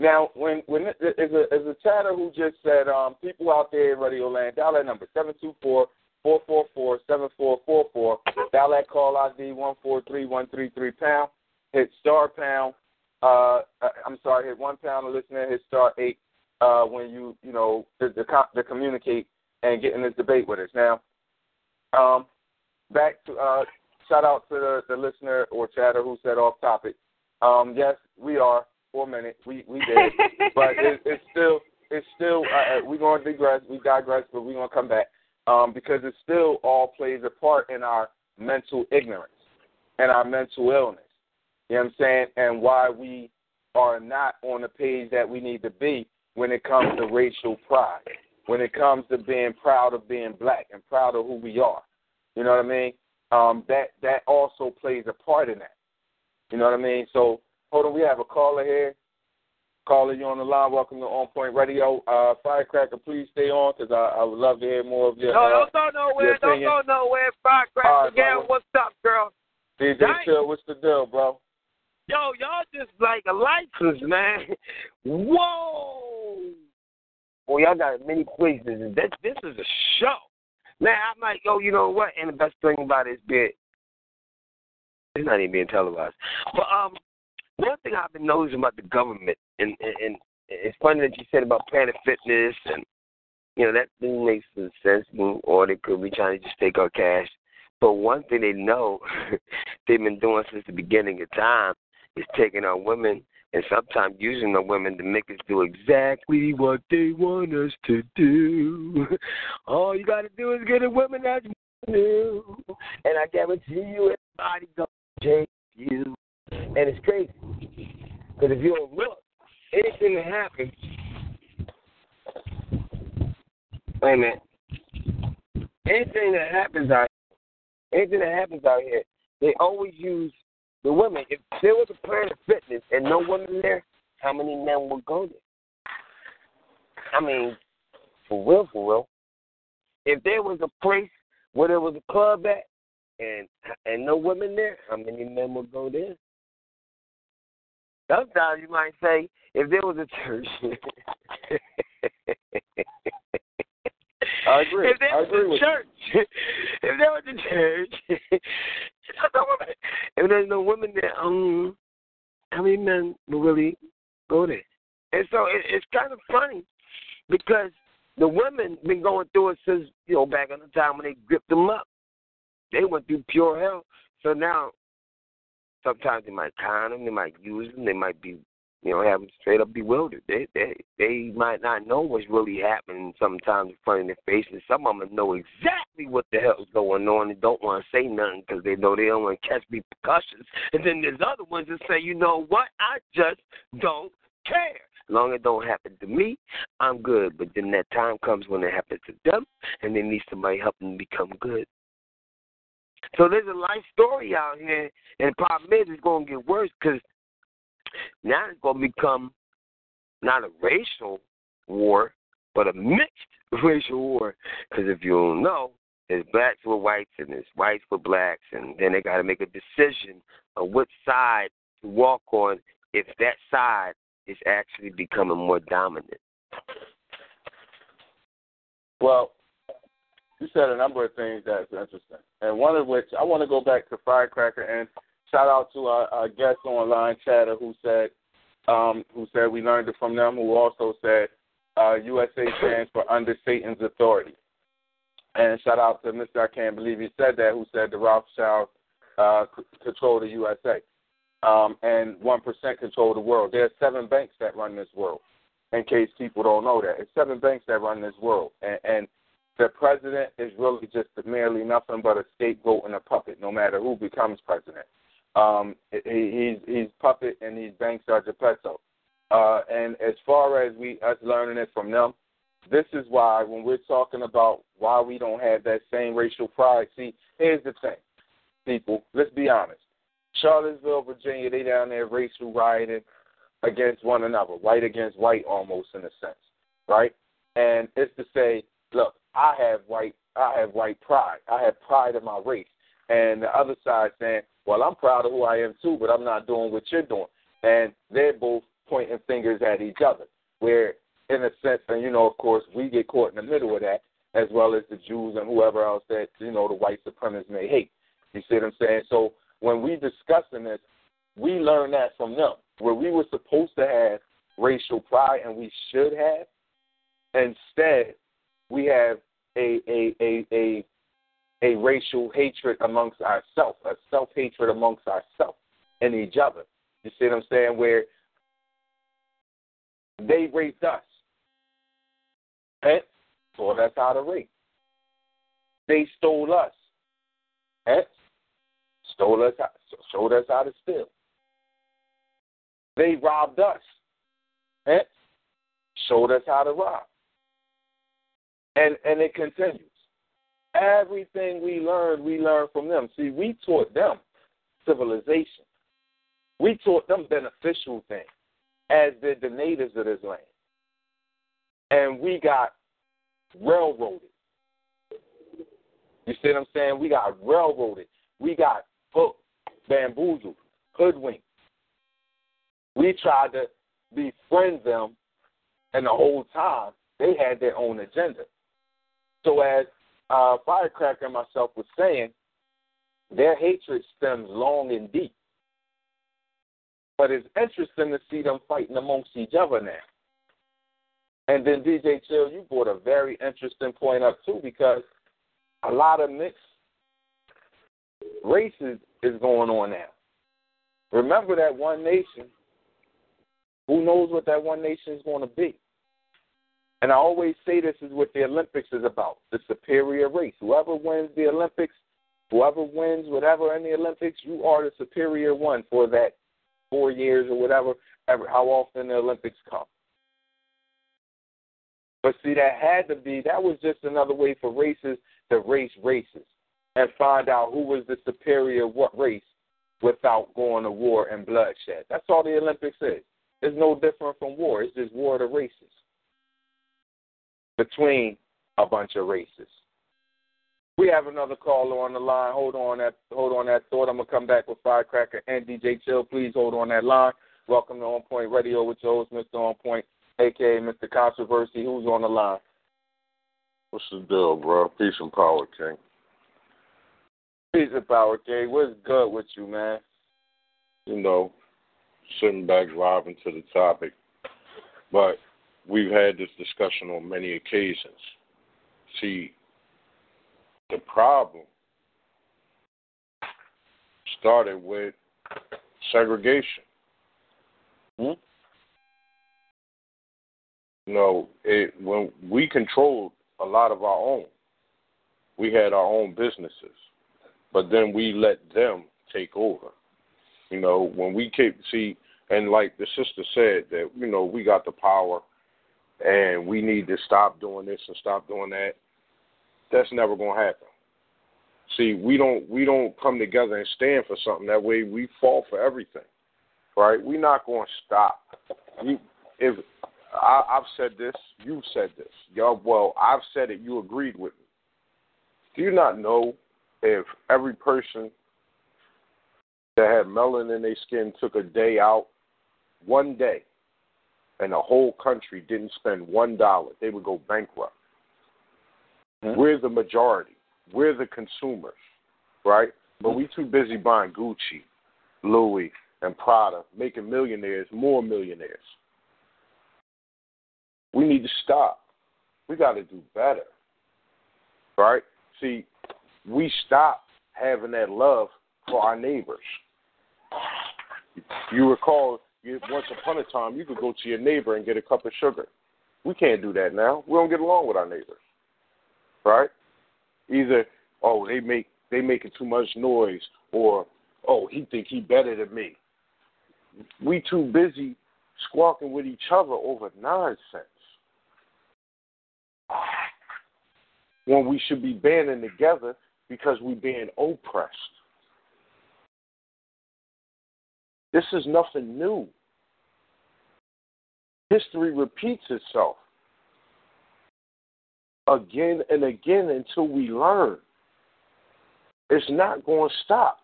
Now, when when there's a there's a chatter who just said um, people out there in Radio Land, dial that number seven two four four four four seven four four four. Dial that call ID one four three one three three pound. Hit star pound. Uh, uh, I'm sorry, hit one pound to listen. and Hit star eight uh, when you you know to, to, to communicate and get in this debate with us. Now, um, back to uh, shout out to the, the listener or chatter who said off topic. Um, yes, we are for a minute. We we did, but it, it's still it's still uh, we're gonna digress. We digress, but we're gonna come back. Um, because it still all plays a part in our mental ignorance and our mental illness. You know what I'm saying? And why we are not on the page that we need to be when it comes to racial pride, when it comes to being proud of being black and proud of who we are. You know what I mean? Um, that that also plays a part in that. You know what I mean? So hold on, we have a caller here. Caller, you on the line. Welcome to On Point Radio. Uh, Firecracker, please stay on because I, I would love to hear more of your. No, uh, don't go nowhere. Don't go nowhere. Firecracker. All right, yeah, what's up, girl? DJ Dang. Chill, what's the deal, bro? Yo, y'all just like a license, man. Whoa. Well, y'all got many places, and this this is a show. Man, I'm like, yo, you know what? And the best thing about it is being it's not even being televised. But um, one thing I've been noticing about the government, and and, and it's funny that you said about Planet Fitness, and you know that thing makes some sense, or they could be trying to just take our cash. But one thing they know they've been doing since the beginning of time is taking our women and sometimes using the women to make us do exactly what they want us to do. All you got to do is get a woman that's new, and I guarantee you, everybody gonna chase you. And it's crazy because if you don't look, anything that happens. Wait a minute. Anything that happens out, anything that happens out here, they always use the women. If there was a Planet Fitness and no women there, how many men would go there? I mean, for real, for real. If there was a place where there was a club at and and no women there, how many men would go there? Sometimes you might say, if there was a church. I agree. If there I was agree a church, if there was a church, if there's no women there, um, how many men will really go there? And so it, it's kind of funny because the women been going through it since you know back in the time when they gripped them up. They went through pure hell. So now, sometimes they might con them, they might use them, they might be, you know, have them straight up bewildered. They they they might not know what's really happening. Sometimes in front of their faces, some of them know exactly what the hell's going on and don't want to say nothing because they know they don't want to catch repercussions. And then there's other ones that say, you know what, I just don't care. As long as it don't happen to me, I'm good. But then that time comes when it happens to them, and they need somebody helping them become good. So there's a life story out here, and the problem is it's going to get worse because now it's going to become not a racial war, but a mixed racial war. Because if you don't know, there's blacks with whites and there's whites with blacks, and then they got to make a decision on which side to walk on if that side is actually becoming more dominant. Well, you said a number of things that's interesting, and one of which I want to go back to Firecracker and shout out to our, our guest online, Chatter, who said um, who said we learned it from them, who also said uh, USA stands for Under Satan's Authority. And shout out to Mr. I can't believe he said that, who said the Rothschilds uh, control the USA. Um, and 1% control the world. There are seven banks that run this world, in case people don't know that. It's seven banks that run this world. And, and the president is really just merely nothing but a scapegoat and a puppet, no matter who becomes president. Um, he, he's he's puppet, and these banks are Geppetto. Uh, and as far as we us learning it from them, this is why when we're talking about why we don't have that same racial pride. See, here's the thing, people. Let's be honest. Charlottesville, Virginia, they down there racial rioting against one another, white against white, almost in a sense, right? And it's to say, look, I have white, I have white pride. I have pride in my race. And the other side saying, well, I'm proud of who I am too, but I'm not doing what you're doing. And they're both pointing fingers at each other. Where, in a sense, and you know, of course, we get caught in the middle of that, as well as the Jews and whoever else that you know the white supremacists may hate. You see what I'm saying? So when we discussing this, we learn that from them, where we were supposed to have racial pride and we should have. Instead, we have a a a a, a racial hatred amongst ourselves, a self hatred amongst ourselves and each other. You see what I'm saying? Where they raped us. Okay? So that's how to rape. They stole us. Eh? Stole us, showed us how to steal. They robbed us. Eh? Showed us how to rob. And and it continues. Everything we learned, we learned from them. See, we taught them civilization. We taught them beneficial things, as did the natives of this land. And we got railroaded. You see what I'm saying? We got railroaded. We got hooked, bamboozled, hoodwinked. We tried to befriend them, and the whole time they had their own agenda. So as uh, Firecracker and myself was saying, their hatred stems long and deep. But it's interesting to see them fighting amongst each other now. And then DJ Chill, you brought a very interesting point up too, because a lot of mixed races is going on now. Remember that one nation. Who knows what that one nation is going to be? And I always say this is what the Olympics is about the superior race. Whoever wins the Olympics, whoever wins whatever in the Olympics, you are the superior one for that four years or whatever, ever, how often the Olympics come. But see, that had to be, that was just another way for races to race races and find out who was the superior what race without going to war and bloodshed. That's all the Olympics is. It's no different from war. It's just war the races between a bunch of races. We have another caller on the line. Hold on that hold on that thought. I'm gonna come back with Firecracker and DJ Chill. Please hold on that line. Welcome to On Point Radio with your host, Mr. On Point, aka Mr. Controversy. Who's on the line? What's the deal, bro? Peace and power, King. Peace and power, King. What's good with you, man? You know, sitting back, driving to the topic. But we've had this discussion on many occasions. See, the problem started with segregation. Hmm? You know, it, when we controlled a lot of our own, we had our own businesses, but then we let them take over. You know, when we keep see, and like the sister said that you know we got the power and we need to stop doing this and stop doing that. That's never going to happen. See, we don't we don't come together and stand for something. That way, we fall for everything, right? We're not going to stop. We, if I, I've said this, you've said this. Y'all, well, I've said it. You agreed with me. Do you not know if every person that had melanin in their skin took a day out, one day, and the whole country didn't spend one dollar, they would go bankrupt. Mm-hmm. We're the majority. We're the consumers, right? But we too busy buying Gucci, Louis, and Prada, making millionaires more millionaires. We need to stop. We got to do better, right? See, we stop having that love for our neighbors. You recall once upon a time, you could go to your neighbor and get a cup of sugar. We can't do that now. We don't get along with our neighbors, right? Either oh they make they making too much noise, or oh he think he better than me. We too busy squawking with each other over nonsense when we should be banding together because we're being oppressed. This is nothing new history repeats itself again and again until we learn. It's not going to stop.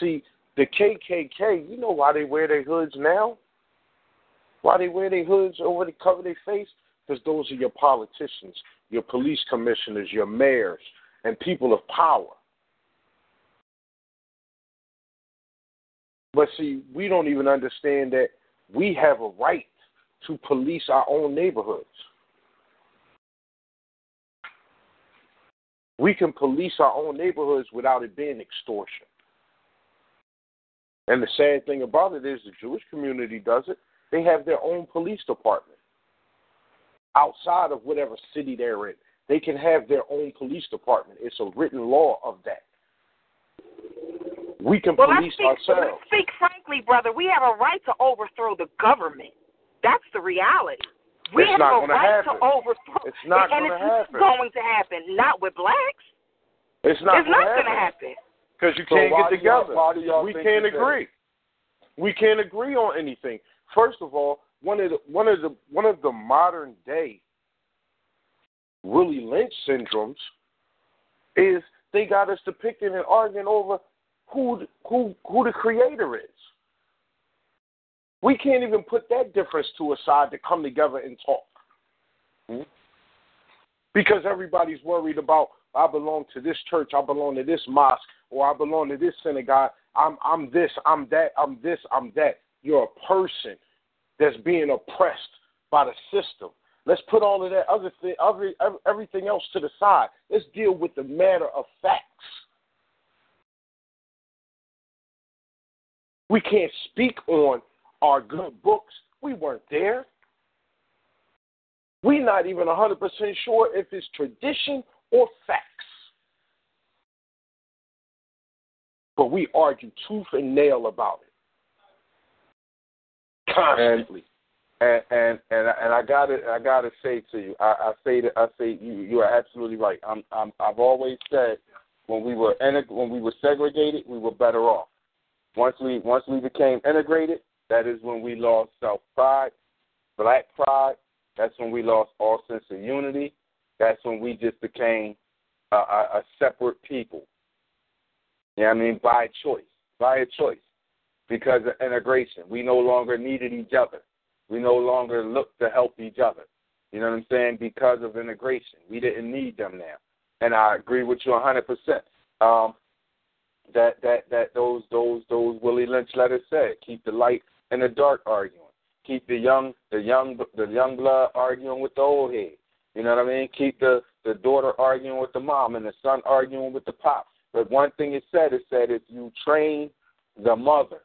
See, the KKK, you know why they wear their hoods now? Why they wear their hoods over to cover their face? Because those are your politicians, your police commissioners, your mayors, and people of power. But see, we don't even understand that we have a right to police our own neighborhoods. We can police our own neighborhoods without it being extortion. And the sad thing about it is the Jewish community does it. They have their own police department outside of whatever city they're in. They can have their own police department. It's a written law of that. We can well, police let's speak, ourselves. Let's speak frankly, brother. We have a right to overthrow the government. That's the reality. We It's have not a gonna right happen. to overthrow. It's not and gonna it's happen. going to happen. Not with blacks. It's not it's not going to happen. because you So can't why get do y'all- together. y'all we can't you said agree. We can't agree on anything. First of all, one of the one of the one of the modern day Willie Lynch syndromes is they got us depicting and arguing over who who who the creator is. We can't even put that difference to a side to come together and talk. Hmm? Because everybody's worried about I belong to this church, I belong to this mosque, or I belong to this synagogue. I'm I'm this, I'm that, I'm this, I'm that. You're a person that's being oppressed by the system. Let's put all of that other thing, every, everything else to the side. Let's deal with the matter of facts. We can't speak on our good books. We weren't there. We're not even 100% sure if it's tradition or facts. But we argue tooth and nail about it. Constantly. And and and I- and I got to I got to say to you, I, I say that I say you you are absolutely right. I'm I'm I've always said when we were when we were segregated, we were better off. Once we once we became integrated, that is when we lost self pride, black pride. That's when we lost all sense of unity. That's when we just became a, a, a separate people. You know what I mean? By choice, by a choice, because of integration. We no longer needed each other. We no longer look to help each other. You know what I'm saying? Because of integration, we didn't need them now. And I agree with you 100. percent Um, that that that those those those Willie Lynch letters said, keep the light and the dark arguing. Keep the young the young the young blood arguing with the old head. You know what I mean? Keep the the daughter arguing with the mom and the son arguing with the pop. But one thing it said, it said if you train the mother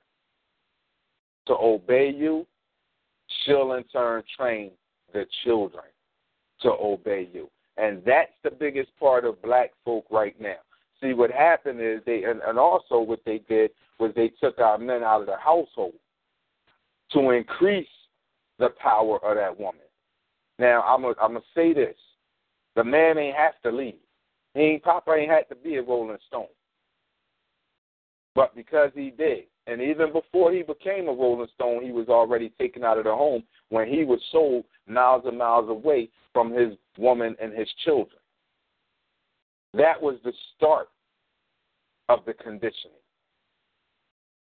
to obey you, she'll in turn train the children to obey you. And that's the biggest part of black folk right now. See, what happened is they, and, and also what they did was they took our men out of the household to increase the power of that woman. Now, I'm going I'm to say this the man ain't have to leave. He ain't, Papa ain't had to be a Rolling Stone. But because he did, and even before he became a Rolling Stone, he was already taken out of the home when he was sold miles and miles away from his woman and his children. That was the start of the conditioning.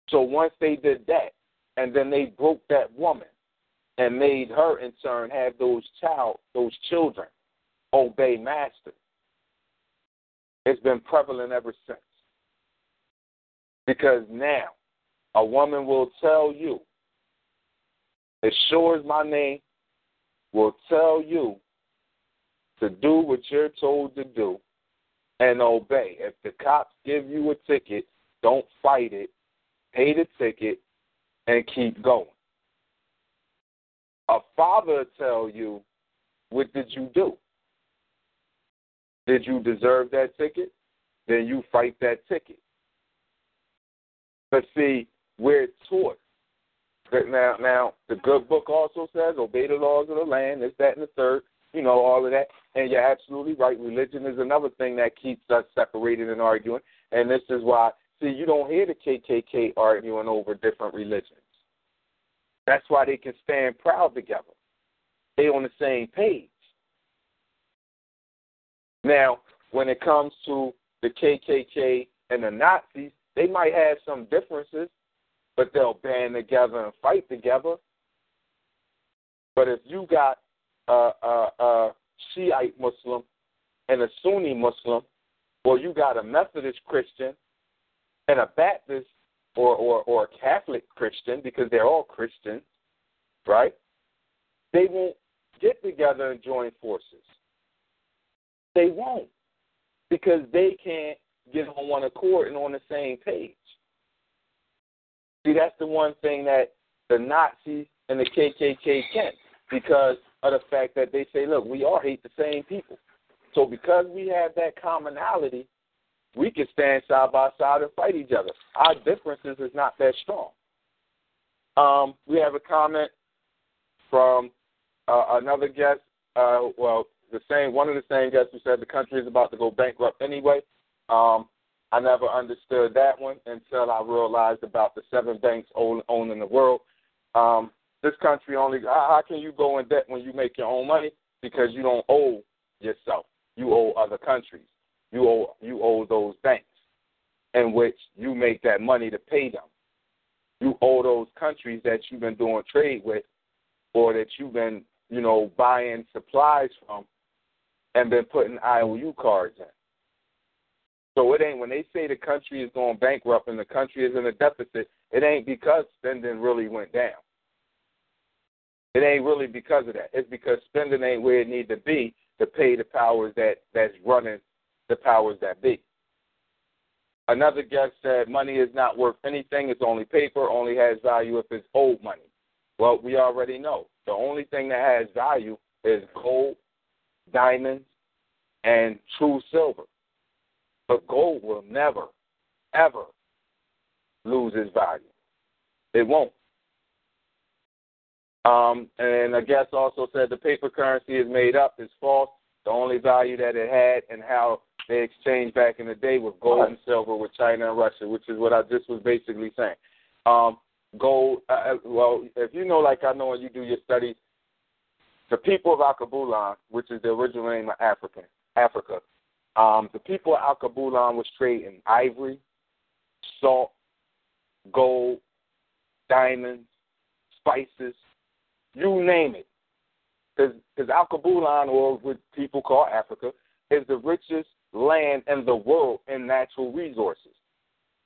So once they did that, and then they broke that woman and made her in turn have those child those children obey master. It's been prevalent ever since. Because now a woman will tell you, as sure as my name, will tell you to do what you're told to do and obey. If the cops give you a ticket, don't fight it, pay the ticket, and keep going. A father tell you, what did you do? Did you deserve that ticket? Then you fight that ticket. But see, we're taught now now the good book also says obey the laws of the land, this, that, and the third, you know, all of that. And you're absolutely right. Religion is another thing that keeps us separated and arguing. And this is why see you don't hear the KKK arguing over different religions. That's why they can stand proud together. They on the same page. Now, when it comes to the KKK and the Nazis, they might have some differences, but they'll band together and fight together. But if you got a, a, a Shiite Muslim and a Sunni Muslim, or you got a Methodist Christian and a Baptist or, or, or a Catholic Christian, because they're all Christians, right? They won't get together and join forces. They won't because they can't get on one accord and on the same page. See, that's the one thing that the Nazis and the KKK can't because of the fact that they say, look, we all hate the same people. So because we have that commonality, we can stand side by side and fight each other. Our differences is not that strong. Um, we have a comment from uh, another guest. Uh, well, the same one of the same guests who said the country is about to go bankrupt anyway. Um, I never understood that one until I realized about the seven banks own, owning the world. Um, this country only how, how can you go in debt when you make your own money because you don't owe yourself. You owe other countries. You owe you owe those banks in which you make that money to pay them. You owe those countries that you've been doing trade with or that you've been, you know, buying supplies from and been putting IOU cards in. So it ain't when they say the country is going bankrupt and the country is in a deficit, it ain't because spending really went down. It ain't really because of that. It's because spending ain't where it need to be to pay the powers that that's running the powers that be. Another guest said money is not worth anything. It's only paper. Only has value if it's old money. Well, we already know the only thing that has value is gold, diamonds, and true silver. But gold will never, ever lose its value. It won't. Um, and a guest also said the paper currency is made up, is false. The only value that it had and how they exchanged back in the day was gold and silver with China and Russia, which is what I just was basically saying. Um, gold, uh, uh well, if you know, like I know, and you do your studies, the people of Alkebulan, which is the original name of African, Africa, um, the people of Alkebulan was trading ivory, salt, gold, diamonds, spices, you name it. Because Alkebulan, or what people call Africa, is the richest land and the world and natural resources,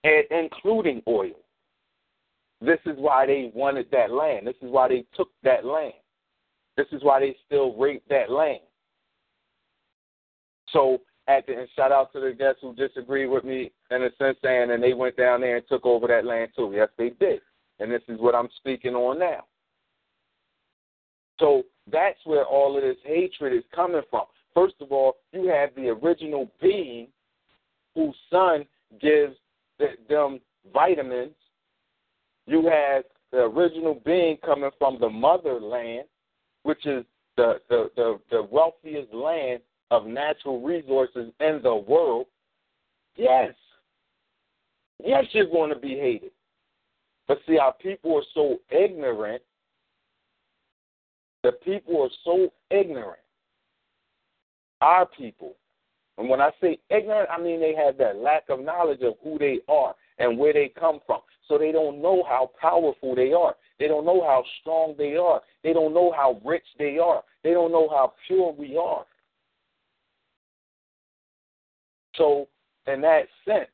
and including oil. This is why they wanted that land. This is why they took that land. This is why they still rape that land. So at the and shout out to the guests who disagreed with me in a sense saying and they went down there and took over that land too. Yes, they did. And this is what I'm speaking on now. So that's where all of this hatred is coming from. First of all, you have the original being whose sun gives them vitamins. You have the original being coming from the motherland, which is the, the, the, the wealthiest land of natural resources in the world. Yes. Yes, you're going to be hated. But see, our people are so ignorant the people are so ignorant. Our people. And when I say ignorant, I mean they have that lack of knowledge of who they are and where they come from. So they don't know how powerful they are. They don't know how strong they are. They don't know how rich they are. They don't know how pure we are. So, in that sense,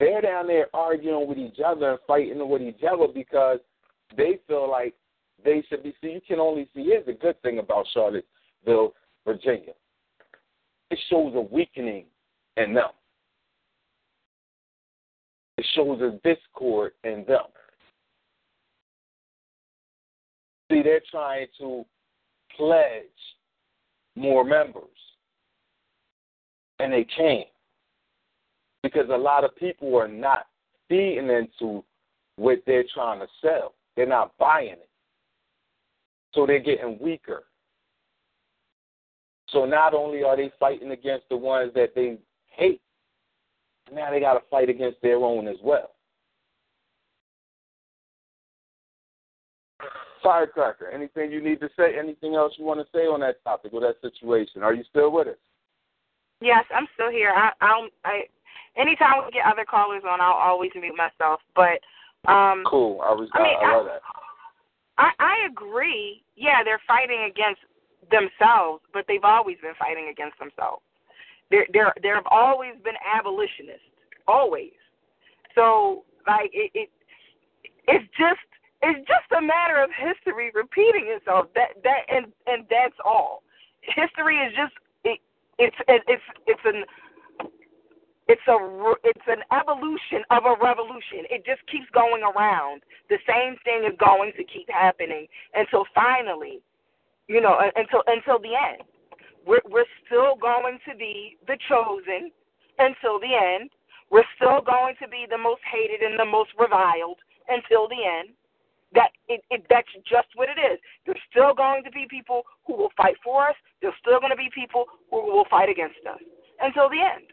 they're down there arguing with each other and fighting with each other because they feel like they should be see. You can only see. Here's the good thing about Charlottesville, Virginia. It shows a weakening in them. It shows a discord in them. See, they're trying to pledge more members, and they can't because a lot of people are not feeding into what they're trying to sell. They're not buying it. So they're getting weaker. So not only are they fighting against the ones that they hate, now they got to fight against their own as well. Firecracker, anything you need to say? Anything else you want to say on that topic or that situation? Are you still with us? Yes, I'm still here. I, I'll, I, anytime we get other callers on, I'll always mute myself. But um, cool. I was. I, mean, I, I love that. I, I agree. Yeah, they're fighting against themselves, but they've always been fighting against themselves. There, there, there have always been abolitionists, always. So, like, it, it, it's just, it's just a matter of history repeating itself. That, that, and and that's all. History is just, it, it's, it, it's, it's an it's a it's an evolution of a revolution. It just keeps going around. The same thing is going to keep happening until finally, you know, until until the end. we're, we're still going to be the chosen until the end. We're still going to be the most hated and the most reviled until the end. That it, it that's just what it is. There's still going to be people who will fight for us. There's still going to be people who will fight against us until the end.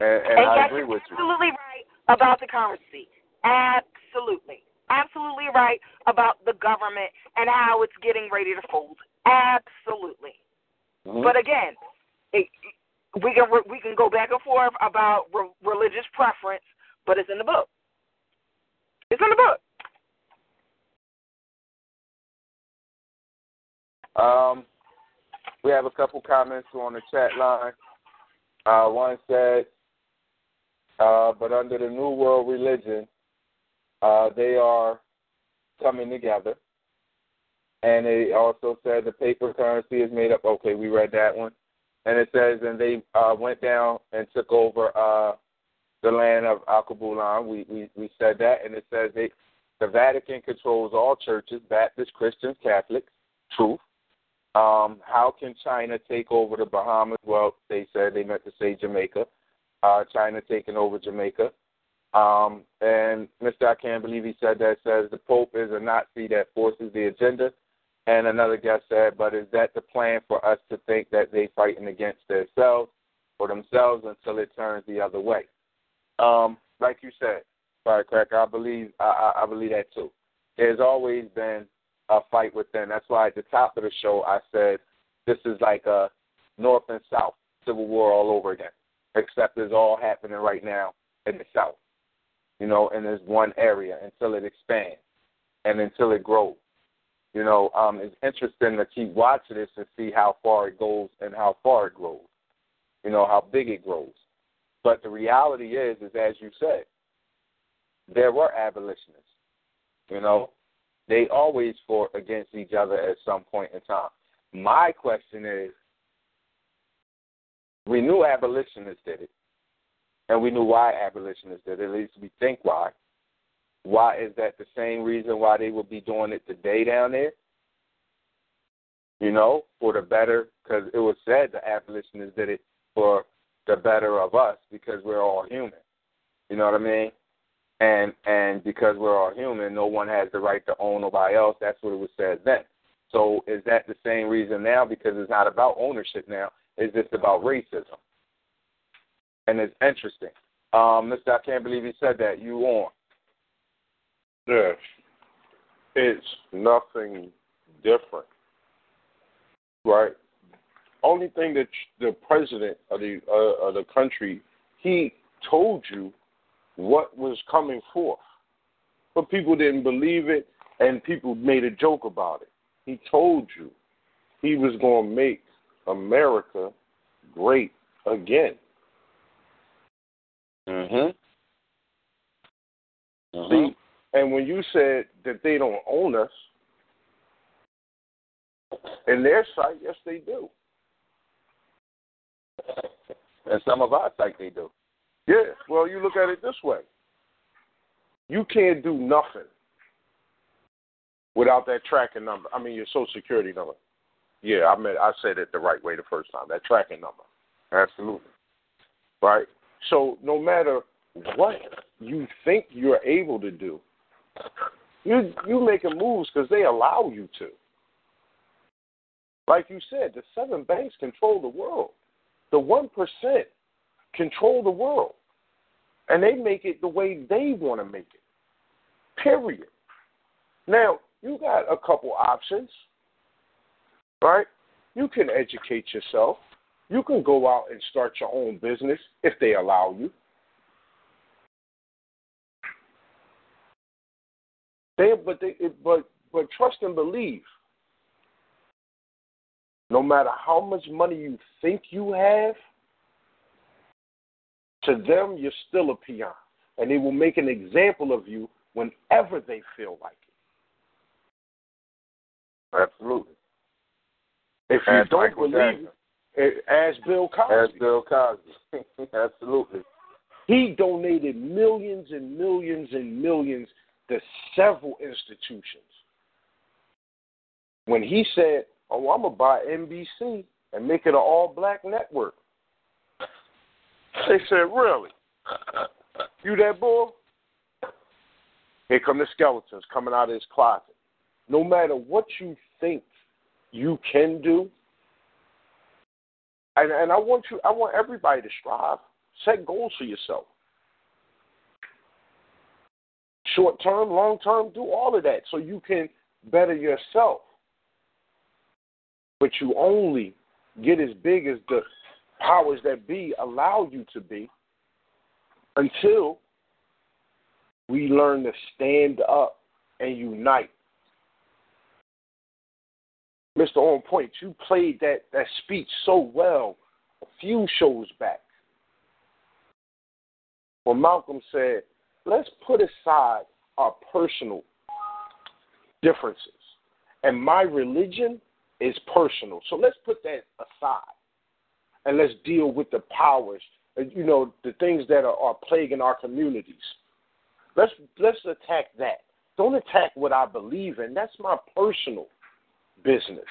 And, and, And I yes, agree with you. absolutely right about the currency. Absolutely. Absolutely right about the government and how it's getting ready to fold. Absolutely. Mhm. But again, it, we can we can go back and forth about re- religious preference, but it's in the book. It's in the book. Um, we have a couple comments on the chat line. Uh, one said, uh, but under the New World religion, uh, they are coming together. And they also said the paper currency is made up. Okay, we read that one. And it says, and they uh, went down and took over uh, the land of Alkebulan. We, we we said that, and it says they, the Vatican controls all churches: Baptist, Christians, Catholics. Truth. Um, how can China take over the Bahamas? Well, they said they meant to say Jamaica. Uh, China taking over Jamaica. Um, and Mr. I can't believe he said that. Says the Pope is a Nazi that forces the agenda. And another guest said, but is that the plan for us to think that they fighting against themselves or themselves until it turns the other way? Um, like you said, Firecracker, I believe I, I, I believe that too. There's always been a fight within. That's why at the top of the show I said this is like a North and South civil war all over again, except it's all happening right now in the South. You know, in this one area until it expands and until it grows. You know, um, it's interesting to keep watching this and see how far it goes and how far it grows. You know, how big it grows. But the reality is, is as you said, there were abolitionists. You know, they always fought against each other at some point in time. My question is, we knew abolitionists did it, and we knew why abolitionists did it. At least we think why. Why is that the same reason why they would be doing it today down there? You know, for the better, because it was said the abolitionists did it for the better of us because we're all human. You know what I mean? And and because we're all human, no one has the right to own nobody else. That's what it was said then. So is that the same reason now? Because it's not about ownership now. It's just about racism. And it's interesting. Um, Mister, I can't believe he said that. You on? Yes. It's nothing different. Right? Only thing that the president of the uh, of the country he told you what was coming forth, but people didn't believe it, and people made a joke about it. He told you he was going to make America great again. Mhm. See, and when you said that they don't own us, in their sight, yes, they do. And some of us like they do. Yeah, well, you look at it this way. You can't do nothing without that tracking number. I mean, your social security number. Yeah, I mean, I said it the right way the first time. That tracking number. Absolutely. Right? So no matter what you think you're able to do, you you making moves because they allow you to. Like you said, the seven banks control the world. The one percent control the world, and they make it the way they want to make it. Period. Now you got a couple options, right? You can educate yourself. You can go out and start your own business if they allow you. They, but they, but but trust and believe. No matter how much money you think you have, to them you're still a peon, and they will make an example of you whenever they feel like it. Absolutely. If you Ask don't Michael believe Jackson. Ask Bill Cosby. As Bill Cosby. Absolutely. He donated millions and millions and millions to several institutions. When he said, oh, I'm gonna buy NBC and make it an all-black network. They said, really? You that bull? Here come the skeletons coming out of his closet. No matter what you think you can do, and, and I want you, I want everybody to strive. Set goals for yourself. Short term, long term, do all of that so you can better yourself. But you only get as big as the powers that be allow you to be until we learn to stand up and unite. Mr. On Point, you played that, that speech so well a few shows back. When Malcolm said, let's put aside our personal differences. And my religion is personal. So let's put that aside. And let's deal with the powers, uh, you know, the things that are, are plaguing our communities. Let's let's attack that. Don't attack what I believe in. That's my personal business.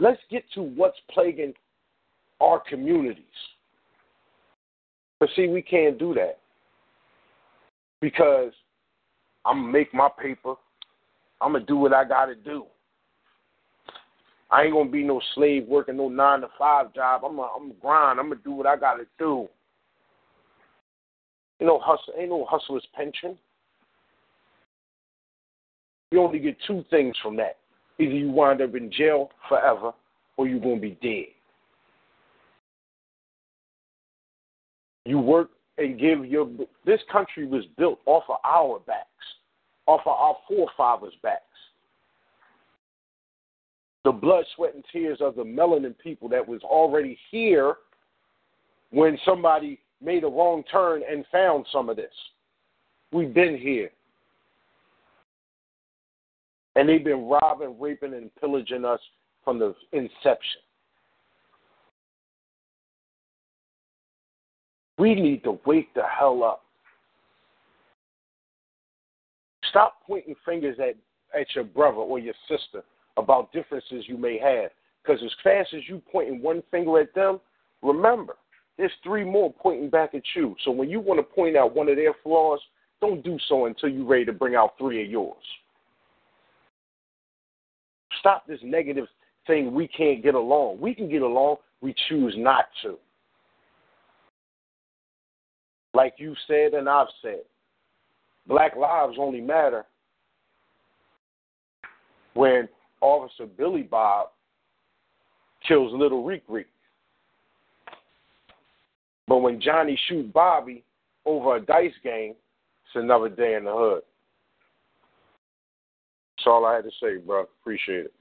Let's get to what's plaguing our communities. But see, we can't do that because I'm gonna make my paper. I'm gonna do what I gotta do. I ain't gonna be no slave working no nine to five job. I'm gonna, I'm grind. I'm gonna do what I gotta do. You know, hustle ain't no hustler's pension. You only get two things from that. Either you wind up in jail forever or you're gonna be dead. You work and give your this country was built off of our backs, off of our forefathers' backs. The blood, sweat, and tears of the melanin people that was already here when somebody made a wrong turn and found some of this. We've been here. And they've been robbing, raping, and pillaging us from the inception. We need to wake the hell up. Stop pointing fingers at, at your brother or your sister about differences you may have. Because as fast as you pointing one finger at them, remember, there's three more pointing back at you. So when you want to point out one of their flaws, don't do so until you're ready to bring out three of yours. Stop this negative thing we can't get along. We can get along, we choose not to. Like you said and I've said, black lives only matter when Officer Billy Bob kills Little Reek Reek. But when Johnny shoot Bobby over a dice game, it's another day in the hood. That's all I had to say, bro. Appreciate it.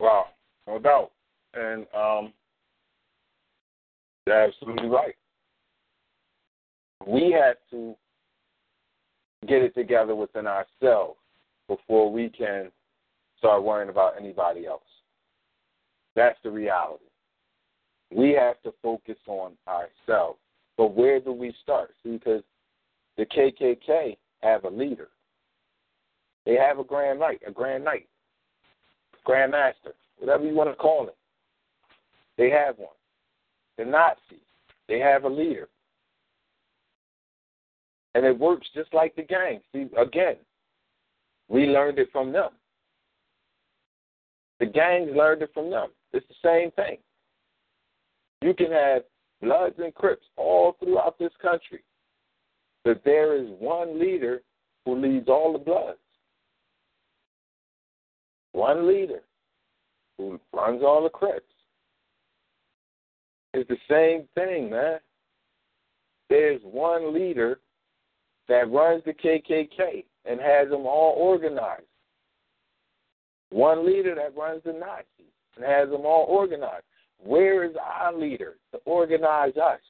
Wow, no doubt. And um, you're absolutely right. We have to get it together within ourselves before we can start worrying about anybody else. That's the reality. We have to focus on ourselves. But where do we start? See, because the KKK have a leader. They have a grand knight, a grand knight, grand master, whatever you want to call it. They have one. The Nazis, they have a leader. And it works just like the gang. See, again, we learned it from them. The gangs learned it from them. It's the same thing. You can have Bloods and Crips all throughout this country, but there is one leader who leads all the Bloods. One leader who runs all the Crips. It's the same thing, man. There's one leader that runs the KKK and has them all organized. One leader that runs the Nazis and has them all organized. Where is our leader to organize us?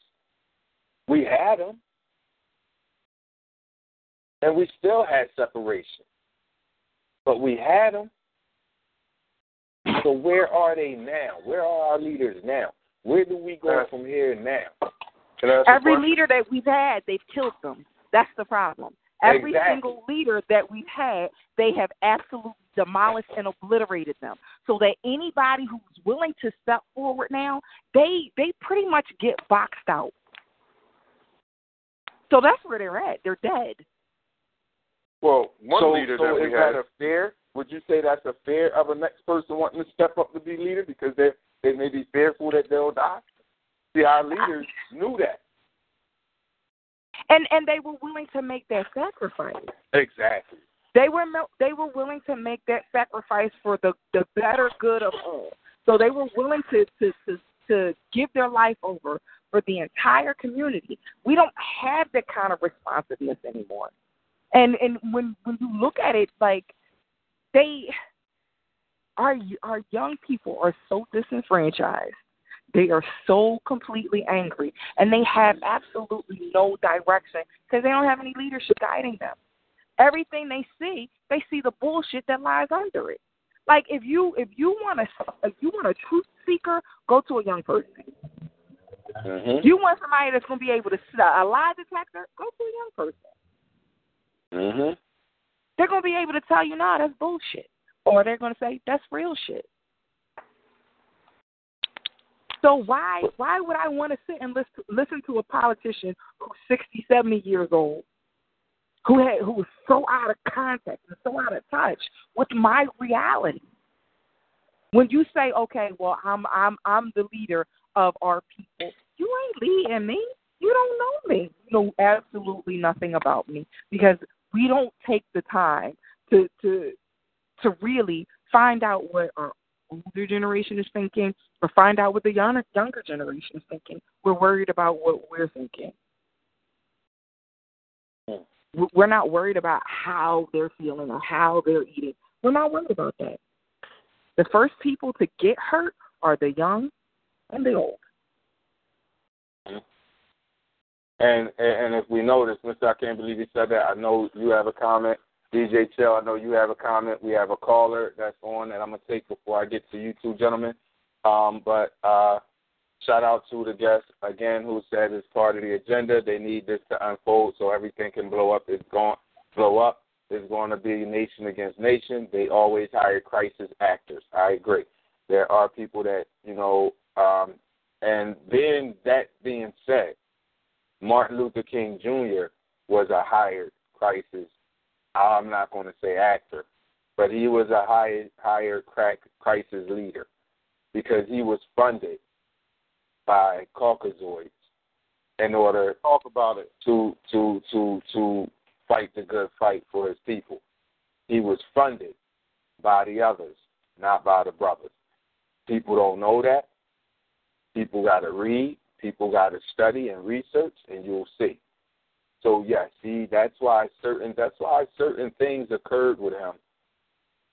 We had them. And we still had separation. But we had them. So where are they now? Where are our leaders now? Where do we go from here now? Every leader that we've had, they've killed them. That's the problem. Every Exactly. single leader that we've had, they have absolutely demolished and obliterated them. So that anybody who's willing to step forward now, they they pretty much get boxed out. So that's where they're at. They're dead. Well, one so, leader so that we had. that a fear? Would you say that's a fear of a next person wanting to step up to be leader because they they may be fearful that they'll die? See, our leaders knew that. And and they were willing to make that sacrifice. Exactly. They were they were willing to make that sacrifice for the the better good of all. So they were willing to to to, to give their life over for the entire community. We don't have that kind of responsiveness anymore. And and when when you look at it, like they our our young people are so disenfranchised. They are so completely angry, and they have absolutely no direction because they don't have any leadership guiding them. Everything they see, they see the bullshit that lies under it. Like if you if you want a if you want a truth seeker, go to a young person. Mm-hmm. You want somebody that's going to be able to a lie detector, go to a young person. Mm-hmm. They're going to be able to tell you, "No, that's bullshit," or they're going to say, "That's real shit." So why why would I want to sit and listen listen to a politician who's 60, 70 years old, who had who was so out of context and so out of touch with my reality? When you say, "Okay, well, I'm I'm I'm the leader of our people," you ain't leading me. You don't know me. You know absolutely nothing about me because we don't take the time to to to really find out what our older generation is thinking or find out what the younger younger generation is thinking. We're worried about what we're thinking. Hmm. We're not worried about how they're feeling or how they're eating. We're not worried about that. The first people to get hurt are the young and the old. And and if we notice, Mister, I can't believe you said that. I know you have a comment. DJ Chill, I know you have a comment. We have a caller that's on that I'm gonna take before I get to you two gentlemen. Um, but uh, shout out to the guest again who said it's part of the agenda. They need this to unfold so everything can blow up. It's going blow up. It's going to be nation against nation. They always hire crisis actors. I agree. There are people that you know, um, and then that being said, Martin Luther King Jr. was a hired crisis. I'm not going to say actor, but he was a hired hired crack crisis leader because he was funded by Caucasoids in order Talk about it. to to to to fight the good fight for his people. He was funded by the others, not by the brothers. People don't know that. People got to read. People got to study and research, and you'll see. So yes, see, that's why certain that's why certain things occurred with him,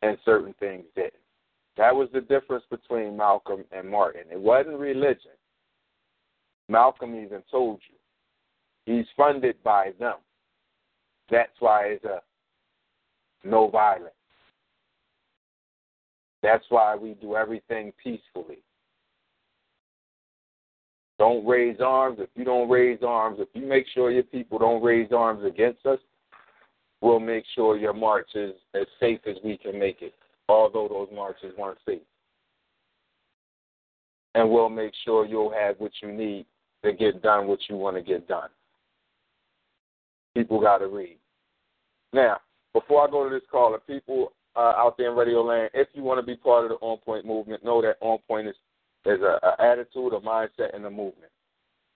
and certain things didn't. That was the difference between Malcolm and Martin. It wasn't religion. Malcolm even told you he's funded by them. That's why it's a no violence. That's why we do everything peacefully. Don't raise arms. If you don't raise arms, if you make sure your people don't raise arms against us, we'll make sure your march is as safe as we can make it, although those marches weren't safe. And we'll make sure you'll have what you need to get done what you want to get done. People got to read. Now, before I go to this call, caller, people uh, out there in Radio Land, if you want to be part of the On Point movement, know that On Point is there's a, a attitude, a mindset, and a movement.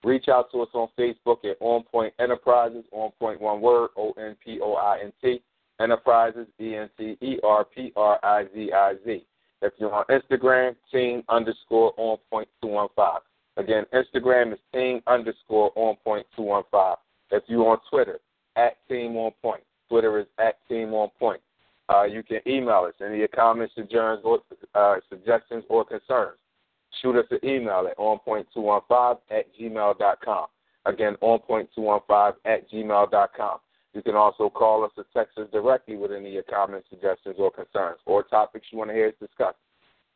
Reach out to us on Facebook at On Point Enterprises, On Point one word, O N P O I N T, Enterprises, E N T E R P R I Z I Z. If you're on Instagram, team underscore on point 215. Again, Instagram is team underscore on point 215. If you're on Twitter, at team on point. Twitter is at team on point. Uh, you can email us any of your comments, uh, suggestions or concerns shoot us an email at onpoint215 at gmail.com. Again, onpoint215 at gmail.com. You can also call us or text us directly with any of your comments, suggestions, or concerns, or topics you want to hear us discuss.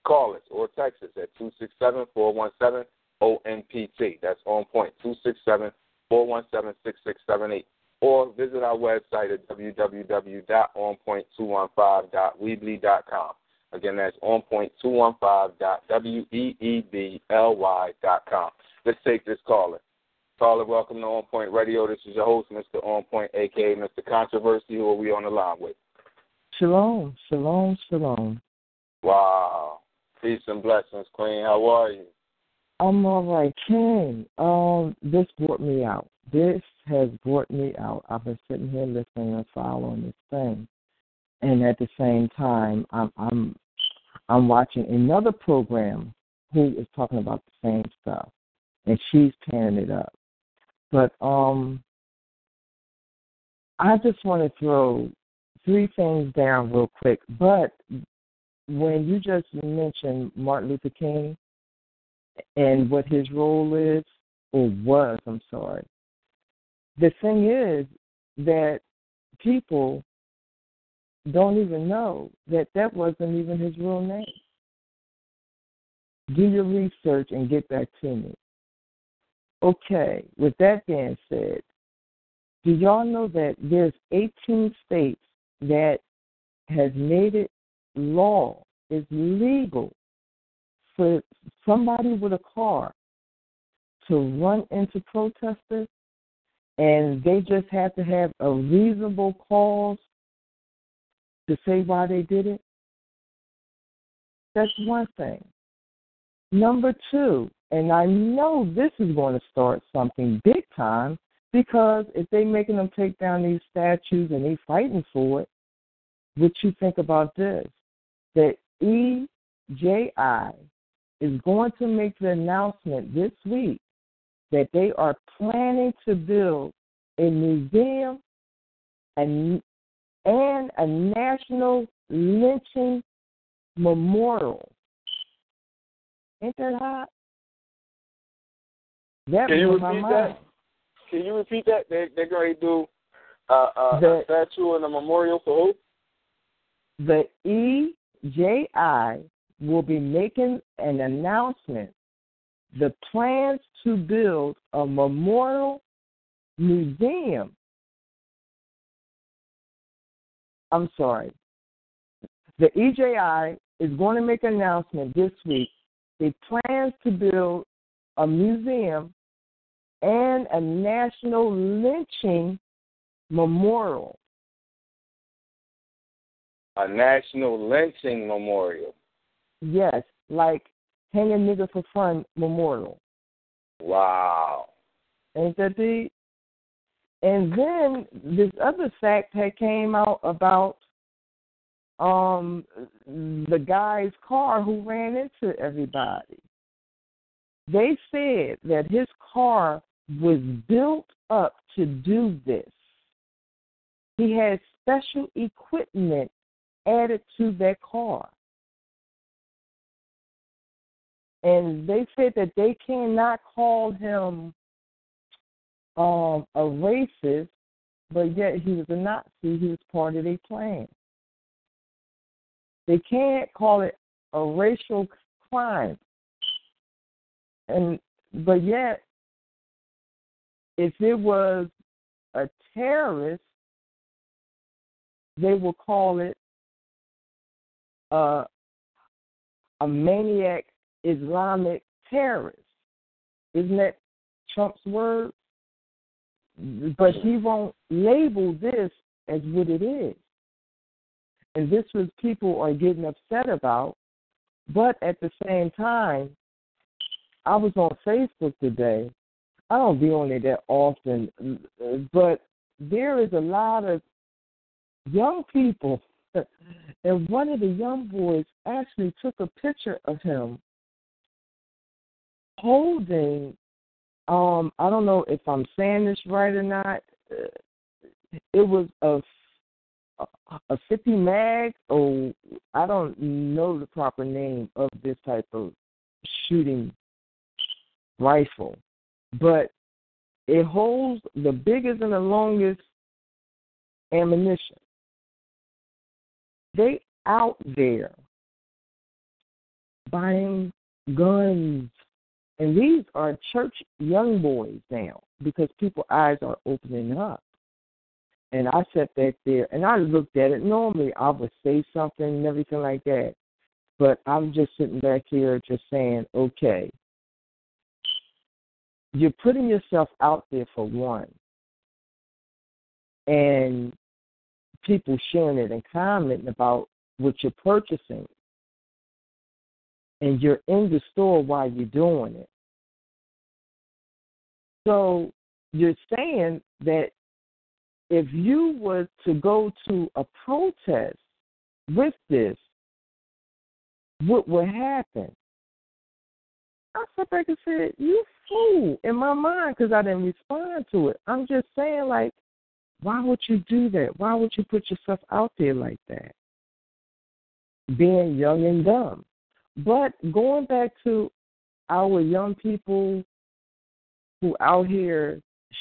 Call us or text us at 267 417 ONPT. That's on point, 267 417 6678. or visit our website at www.onpoint215.weebly.com. Again, that's onpoint215.weebly.com. Let's take this caller. Caller, welcome to On Point Radio. This is your host, Mr. On Point, aka Mr. Controversy. Who are we on the line with? Shalom, shalom, shalom. Wow. Peace and blessings, Queen. How are you? I'm all right. King. um, this brought me out. This has brought me out. I've been sitting here listening and following this thing. And at the same time I'm I'm I'm watching another program who is talking about the same stuff. And she's tearing it up. But um I just want to throw three things down real quick. But when you just mentioned Martin Luther King and what his role is, or was, I'm sorry, the thing is that people don't even know that that wasn't even his real name. Do your research and get back to me. Okay, with that being said, do y'all know that there's 18 states that has made it law, it's legal for somebody with a car to run into protesters and they just have to have a reasonable cause to say why they did it? That's one thing. Number two, and I know this is going to start something big time because if they're making them take down these statues and they fighting for it, what you think about this? That EJI is going to make the announcement this week that they are planning to build a museum and, and a national lynching memorial. Ain't that hot? That Can you repeat mind. that? Can you repeat that? They, they're going to do uh, uh, The- a statue and a memorial for who? the EJI will be making an announcement. The plans to build a memorial museum. I'm sorry. The EJI is going to make an announcement this week. It plans to build a museum and a national lynching memorial. A national lynching memorial. Yes, like hanging a nigga for fun memorial. Wow. Ain't that deep? And then this other fact had came out about um the guy's car who ran into everybody. They said that his car was built up to do this. He had special equipment added to that car. And they said that they cannot call him um, a racist, but yet he was a Nazi. He was part of their plan. They can't call it a racial crime, and but yet, if it was a terrorist, they will call it uh, a maniac Islamic terrorist. Isn't that Trump's word? But he won't label this as what it is. And this was people are getting upset about. But at the same time, I was on Facebook today. I don't be on it that often, but there is a lot of young people. And one of the young boys actually took a picture of him holding um I don't know if I'm saying this right or not. Uh, It was a a 50 mag or I don't know the proper name of this type of shooting rifle, but it holds the biggest and the longest ammunition. They out there buying guns and these are church young boys now because people's eyes are opening up. And I sat back there and I looked at it. Normally I would say something and everything like that. But I'm just sitting back here just saying, okay, you're putting yourself out there for one. And people sharing it and commenting about what you're purchasing. And you're in the store while you're doing it. So you're saying that if you were to go to a protest with this, what would happen? I sat back and said, "You fool!" In my mind, because I didn't respond to it. I'm just saying, like, why would you do that? Why would you put yourself out there like that? Being young and dumb. But going back to our young people who out here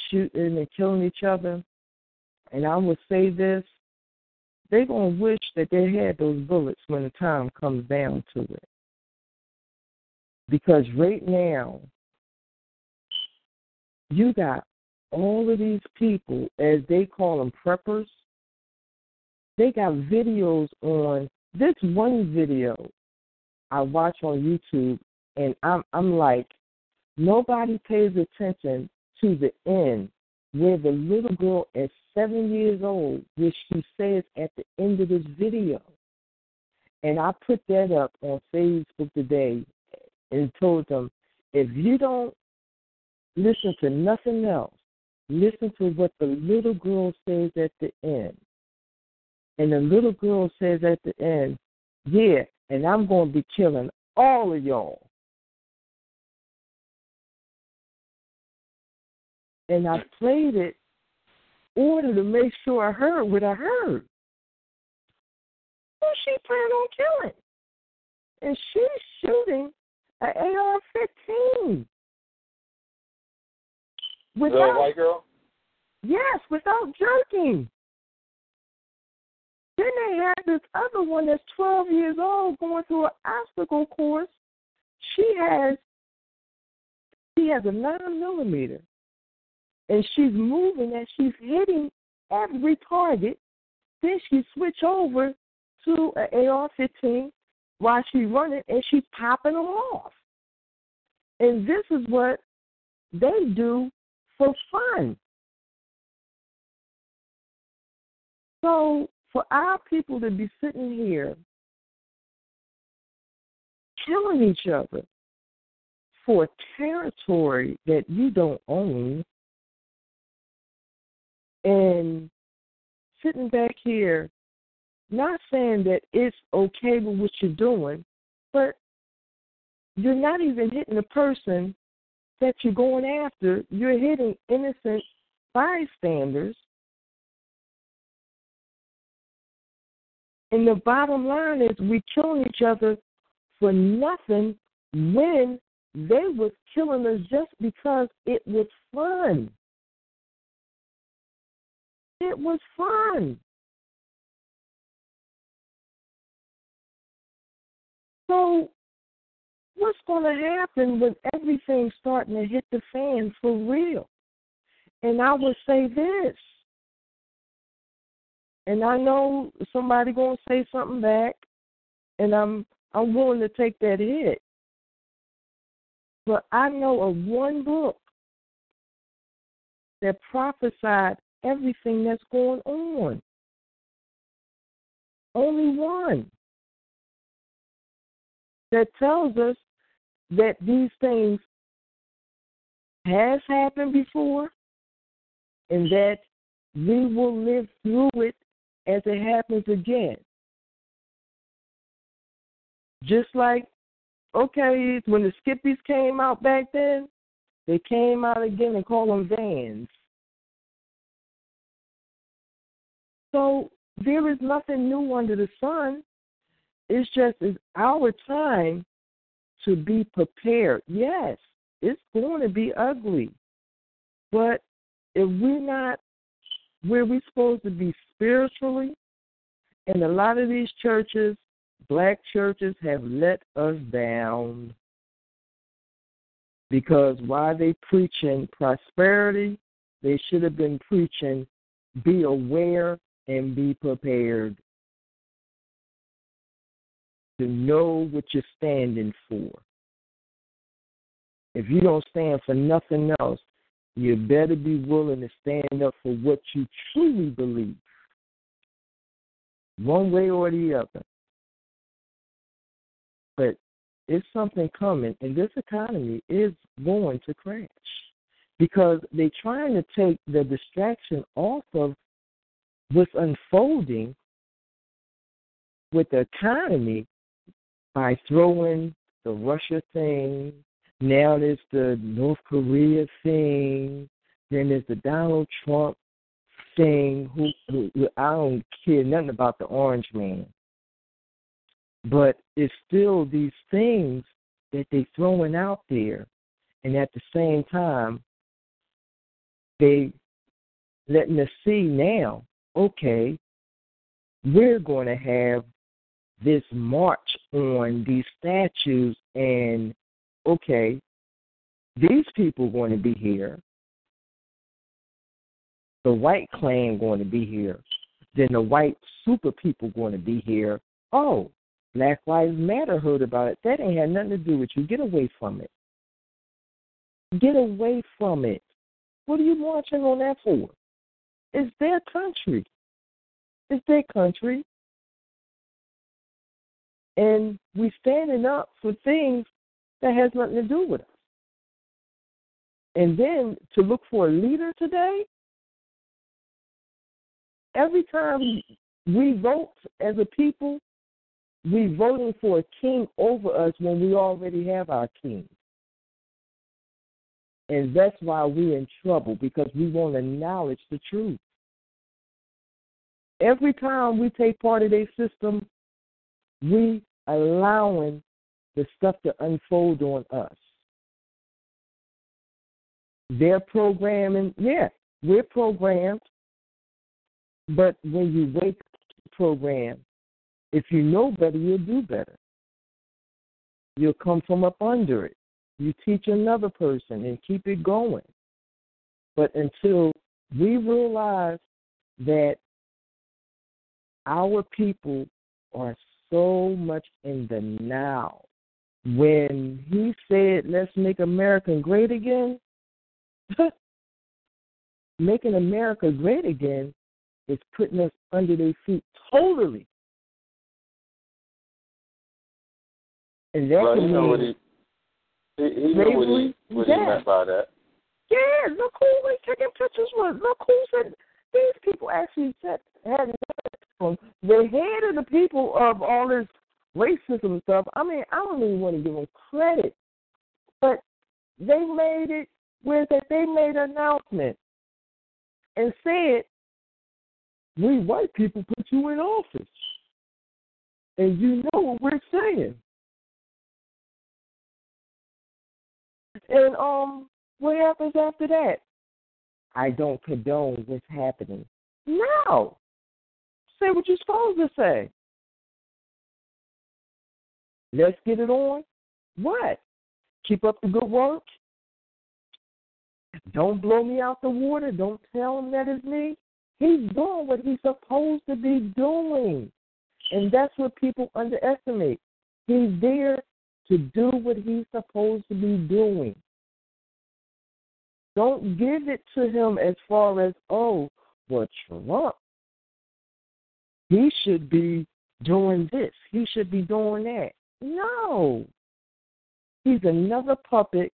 shooting and killing each other, and I would say this, they're going to wish that they had those bullets when the time comes down to it. Because right now, you got all of these people, as they call them preppers, they got videos on this one video I watch on YouTube, and I'm I'm like, nobody pays attention to the end where the little girl at seven years old, which she says at the end of this video. And I put that up on Facebook today and told them, if you don't listen to nothing else, listen to what the little girl says at the end. And the little girl says at the end, yeah, and I'm going to be killing all of y'all. And I played it order to make sure I heard what I heard. Who she plan on killing? And she's shooting an AR-15. Without, Little white girl? Yes, without jerking. Then they had this other one that's 12 years old going through an obstacle course. She has she has a nine millimeter, and she's moving and she's hitting every target. Then she switch over to an AR-15 while she's running, and she's popping them off. And this is what they do for fun. So for our people to be sitting here killing each other for territory that you don't own and sitting back here not saying that it's okay with what you're doing, but you're not even hitting the person that you're going after. You're hitting innocent bystanders And the bottom line is we're killing each other for nothing when they was killing us just because it was fun. It was fun. So what's going to happen when everything's starting to hit the fan for real? And I would say this and I know somebody gonna say something back, and I'm I'm willing to take that hit. But I know of one book that prophesied everything that's going on. Only one that tells us that these things has happened before and that we will live through it as it happens again. Just like, okay, when the Skippies came out back then, they came out again and called them vans. So there is nothing new under the sun. It's just it's our time to be prepared. Yes, it's going to be ugly. But if we're not where we're supposed to be spiritually. And a lot of these churches, black churches, have let us down. Because while they preaching prosperity, they should have been preaching be aware and be prepared to know what you're standing for. If you don't stand for nothing else, you better be willing to stand up for what you truly believe, one way or the other. But it's something coming, and this economy is going to crash because they're trying to take the distraction off of what's unfolding with the economy by throwing the Russia thing. Now there's the North Korea thing. Then there's the Donald Trump thing. Who, who I don't care nothing about the Orange Man, but it's still these things that they're throwing out there, and at the same time, they letting us see now. Okay, we're going to have this march on these statues and okay these people going to be here. The white Klan going to be here. Then the white super people going to be here. Oh black lives matter heard about it. That ain't had nothing to do with you. Get away from it. Get away from it. What are you marching on that for it's their country it's their country and we're standing up for things that has nothing to do with us. And then to look for a leader today, every time we vote as a people, we're voting for a king over us when we already have our king. And that's why we're in trouble because we won't acknowledge the truth. Every time we take part of their system, we allowing the stuff to unfold on us. They're programming, yeah, we're programmed, but when you wake program, if you know better, you'll do better. You'll come from up under it. You teach another person and keep it going. But until we realize that our people are so much in the now. When he said, let's make America great again, making America great again is putting us under their feet totally. And that well, he know what mean he, he, knew what he, what he meant by that. Yeah, look who was taking pictures with. Look who said these people actually said had the head of the people of all this racism stuff. I mean, I don't even want to give them credit, but they made it where that they made an announcement and said, "We white people put you in office, and you know what we're saying." And um, what happens after that? I don't condone what's happening. No, Say what you're supposed to say. Let's get it on. What? Keep up the good work. Don't blow me out the water. Don't tell him that it's me. He's doing what he's supposed to be doing. And that's what people underestimate. He's there to do what he's supposed to be doing. Don't give it to him as far as, oh, well, Trump he should be doing this. He should be doing that. No. He's another puppet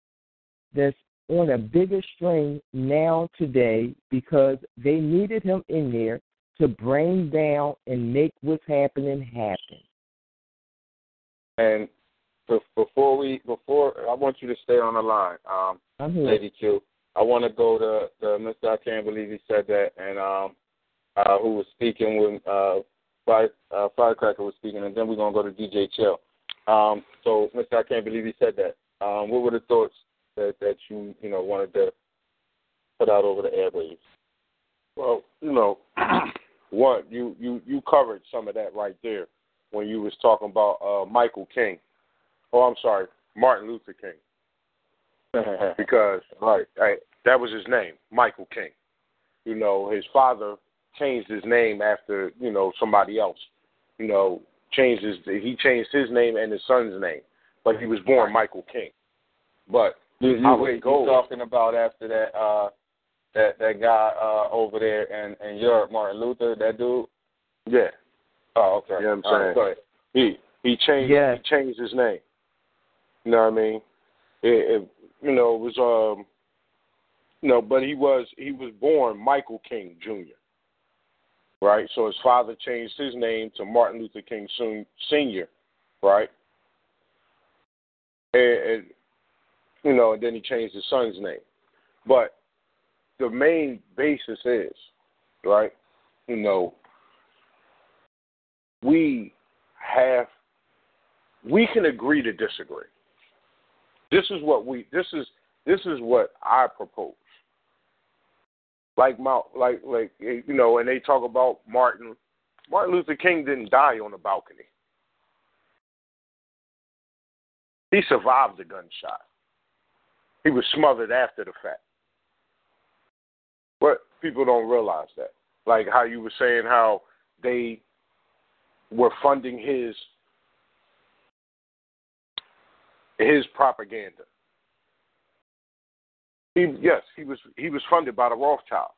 that's on a bigger string now today because they needed him in there to bring down and make what's happening happen. And before we before I want you to stay on the line, um, I'm here. Lady Q. I want to go to, to Mr. I can't believe he said that, and um, uh, who was speaking when uh, Fire, uh, Firecracker was speaking, and then we're gonna go to DJ Chill. Um, so, Mr. I can't believe he said that. Um, what were the thoughts that that you you know wanted to put out over the airwaves? Well, you know, one you you you covered some of that right there when you was talking about uh, Michael King. Oh, I'm sorry, Martin Luther King. because right, right, that was his name, Michael King. You know, his father changed his name after you know somebody else. You know, changed his he changed his name and his son's name, but he was born Michael King. But You, you, how wait, goes? you talking about after that uh that that guy uh over there in in Europe, Martin Luther, that dude? Yeah, Oh, okay. you know what I'm All right, saying. go ahead. he he changed Yes. he changed his name. You know what I mean? It, it you know it was um you know, but he was he was born Michael King Jr. Right, so his father changed his name to Martin Luther King Senior, right? And, and you know, and then he changed his son's name. But the main basis is, right? You know, we have we can agree to disagree. This is what we this is this is what I propose. Like Mount like like eh, you know, and they talk about Martin Martin Luther King didn't die on a balcony. He survived the gunshot. He was smothered after the fact. But people don't realize that. Like how you were saying how they were funding his his propaganda. He yes, he was he was funded by the Rothschilds.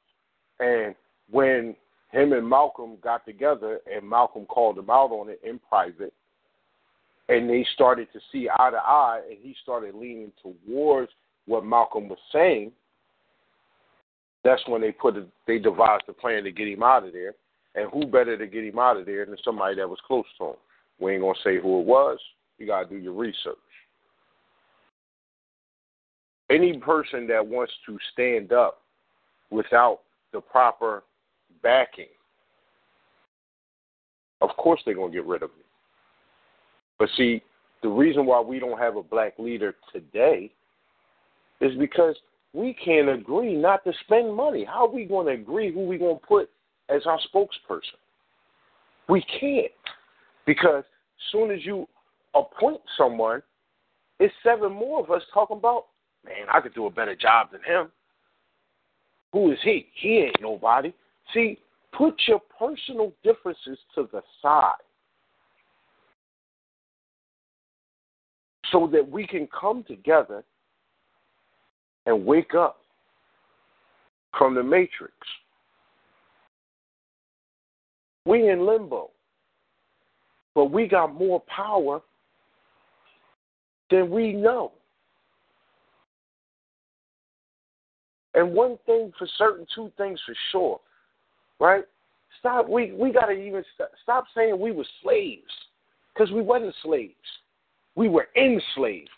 And when him and Malcolm got together and Malcolm called him out on it in private and they started to see eye to eye and he started leaning towards what Malcolm was saying, that's when they put a, they devised a plan to get him out of there. And who better to get him out of there than somebody that was close to him? We ain't gonna say who it was. You gotta do your research. Any person that wants to stand up without the proper backing, of course they're gonna get rid of you. But see, the reason why we don't have a black leader today is because we can't agree not to spend money. How are we going to agree who we're going to put as our spokesperson? We can't because as soon as you appoint someone, it's seven more of us talking about, man, I could do a better job than him. Who is he? He ain't nobody. See, put your personal differences to the side so that we can come together and wake up from the matrix. We in limbo. But we got more power than we know. And one thing for certain, two things for sure, right? Stop. We we gotta even st- stop saying we were slaves, because we wasn't slaves. We were enslaved.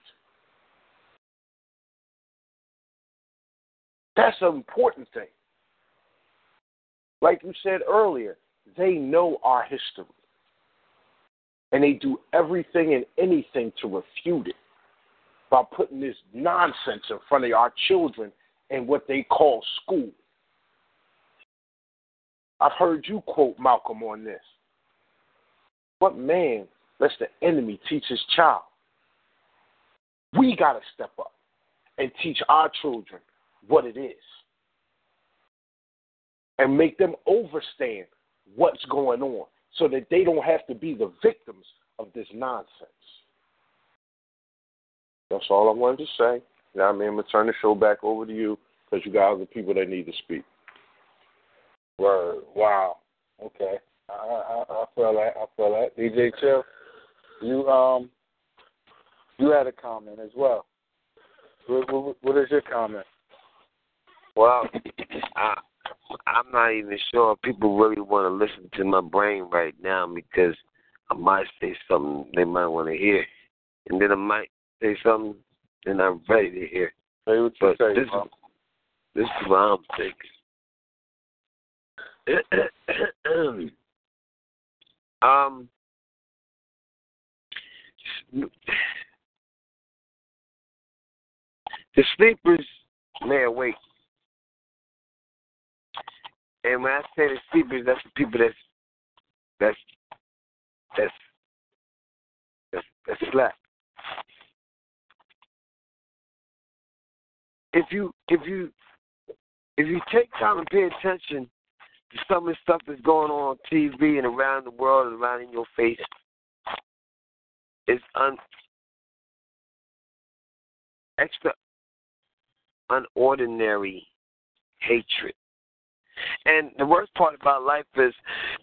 That's an important thing. Like you said earlier, they know our history. And they do everything and anything to refute it by putting this nonsense in front of our children in what they call school. I've heard you quote Malcolm on this. What man lets the enemy teach his child? We got to step up and teach our children what it is and make them understand what's going on so that they don't have to be the victims of this nonsense. That's all I wanted to say. Now, I mean, I'm going to turn the show back over to you because you got other people that need to speak. Word. Wow. Okay. I, I I feel that. I feel that. DJ Chill, you um you had a comment as well. What, what, what is your comment? Well, I, I'm not even sure if people really want to listen to my brain right now because I might say something they might want to hear, and then I might say something they're not ready to hear. Say what you But say. this is this is what I'm thinking. um, the sleepers lay awake, and when I say the sleepers, that's the people that's that's that's that's, that's slept. If you if you if you take time and pay attention to some of the stuff that's going on on TV and around the world and around in your face it's un extra unordinary hatred. And the worst part about life is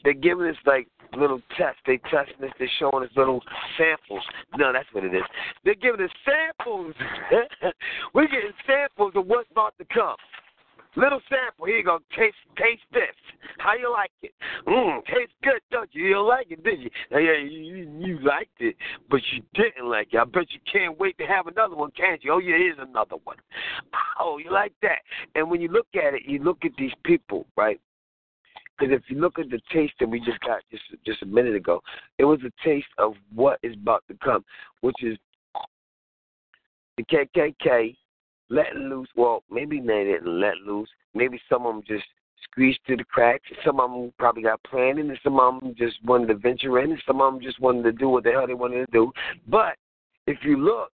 they're giving us like little tests. They testing us. They're showing us little samples. No, that's what it is. They're giving us samples. We're getting samples of what's about to come. Little sample. Here you go. Taste, taste this. How you like it? Mmm, tastes good, don't you? You like it, did you? Yeah, you, you liked it, but you didn't like it. I bet you can't wait to have another one, can't you? Oh, yeah, here's another one. Oh, you like that? And when you look at it, you look at these people, right? Because if you look at the taste that we just got just just a minute ago, it was a taste of what is about to come, which is the KKK letting loose. Well, maybe they didn't let loose. Maybe some of them just squeezed through the cracks. Some of them probably got planning, and some of them just wanted to venture in, and some of them just wanted to do what the hell they wanted to do. But if you look,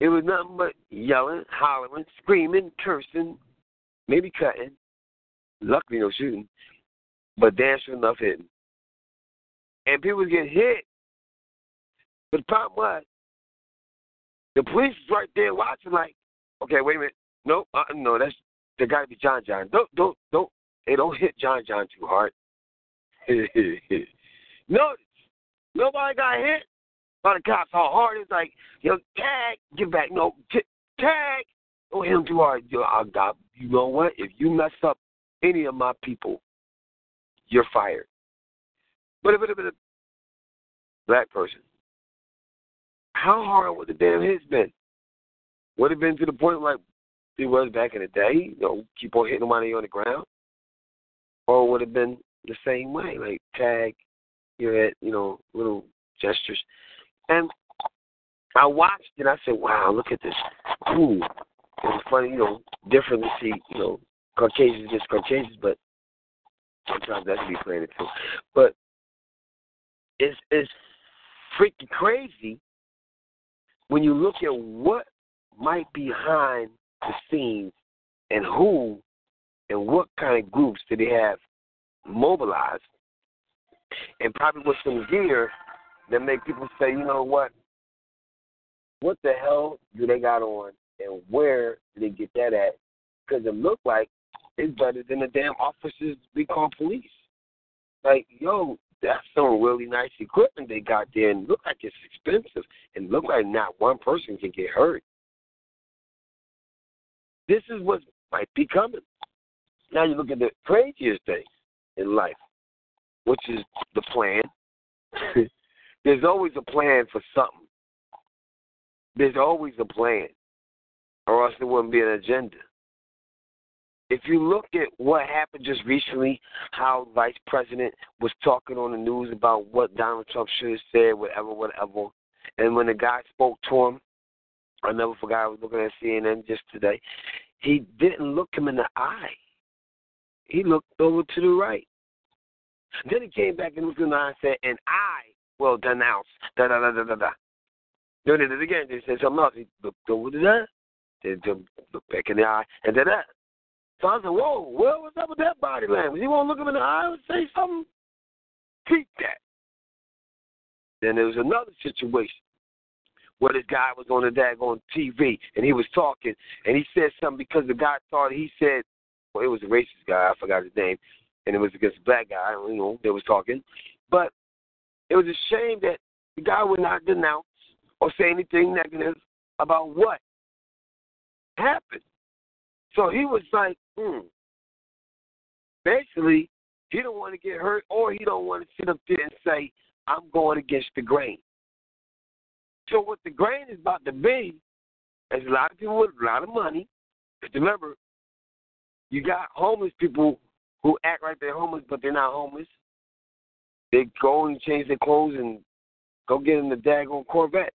it was nothing but yelling, hollering, screaming, cursing, maybe cutting. Luckily, no shooting, but damn sure enough hitting. And people was getting hit. But the problem was, the police is right there watching, like, okay, wait a minute. No, uh, no, that's that got to be John John. Don't, don't, don't. Hey, don't hit John John too hard. no, nobody got hit by the cops. How hard it's like, yo, tag, get back. No, t- tag. Don't hit him too hard. Yo, I got. You know what? If you mess up any of my people, you're fired. But if it a black person, how hard would the damn hits been? Would have been to the point like it was back in the day, you know, keep on hitting money on the ground? Or would it have been the same way, like tag your head, you know, little gestures. And I watched and I said, Wow, look at this. Ooh. It was funny, you know, different to see, you know, Caucasians just Caucasians, but sometimes that can be it too. But it's it's freaking crazy when you look at what might be behind the scenes and who and what kind of groups do they have mobilized and probably with some gear that make people say, you know what, what the hell do they got on and where did they get that at? Because it looked like it's better than the damn officers we call police. Like, yo, that's some really nice equipment they got there and look like it's expensive and look like not one person can get hurt. This is what might be coming. Now you look at the craziest thing in life, which is the plan. There's always a plan for something. There's always a plan, or else there wouldn't be an agenda. If you look at what happened just recently, how Vice President was talking on the news about what Donald Trump should have said, whatever, whatever, and when the guy spoke to him, I never forgot I was looking at CNN just today. He didn't look him in the eye. He looked over to the right. Then he came back and looked in the eye and said, and I will denounce da da da da da da. Then he did it again. He said something else. He looked over to that. Then looked back in the eye and did that. So I said, whoa, what was up with that body language? You want to look him in the eye and say something? Keep that. Then there was another situation where this guy was on the daggone TV and he was talking and he said something because the guy thought he said, well, it was a racist guy, I forgot his name, and it was against a black guy, you know, they was talking. But it was a shame that the guy would not denounce or say anything negative about what happened. So he was like, hmm. Basically, he don't want to get hurt or he don't want to sit up there and say, I'm going against the grain. So what the grain is about to be is a lot of people with a lot of money. Because remember, you got homeless people who act like they're homeless, but they're not homeless. They go and change their clothes and go get in the daggone Corvette.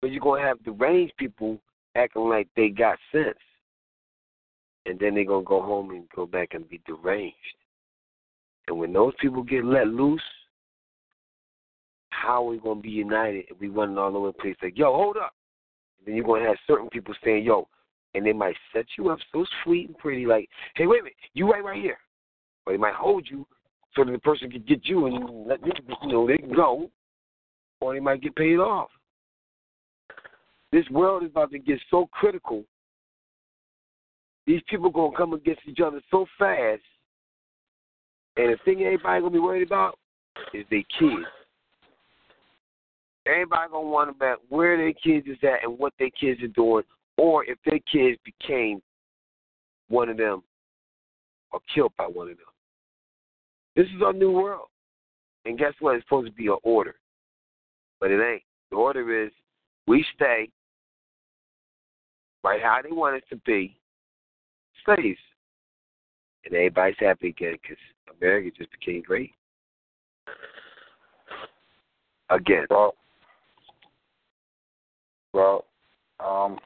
But you're to have deranged people acting like they got sense. And then they're to go home and go back and be deranged. And when those people get let loose, how are we to be united if we running all over the place like, yo, hold up? And then you're to have certain people saying, yo, and they might set you up so sweet and pretty, like, hey, wait a minute, you right right here. Or they might hold you so that the person can get you and let you, you know, they can go, or they might get paid off. This world is about to get so critical. These people gonna come against each other so fast, and the thing everybody gonna be worried about is their kids. Everybody gonna want to know about where their kids is at and what their kids are doing, or if their kids became one of them or killed by one of them. This is our new world. And guess what? It's supposed to be an order. But it ain't. The order is we stay right how they want it to be, slaves. And everybody's happy again because America just became great. Again. Well, well, um,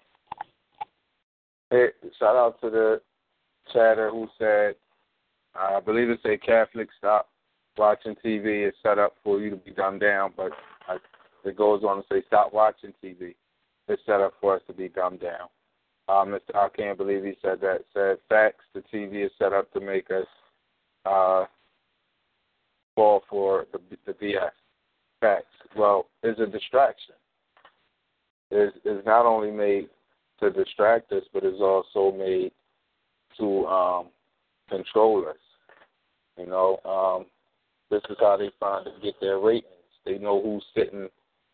hey, shout out to the chatter who said, I believe it said Catholic stop watching TV is set up for you to be dumbed down, but I, it goes on to say stop watching TV. It's set up for us to be dumbed down. Uh, Mr. I can't believe he said that. Said facts. The TV is set up to make us uh, fall for the, the BS. Facts. Well, it's a distraction. Is is not only made to distract us, but is also made to um, control us. You know, um, this is how they find to get their ratings. They know who's sitting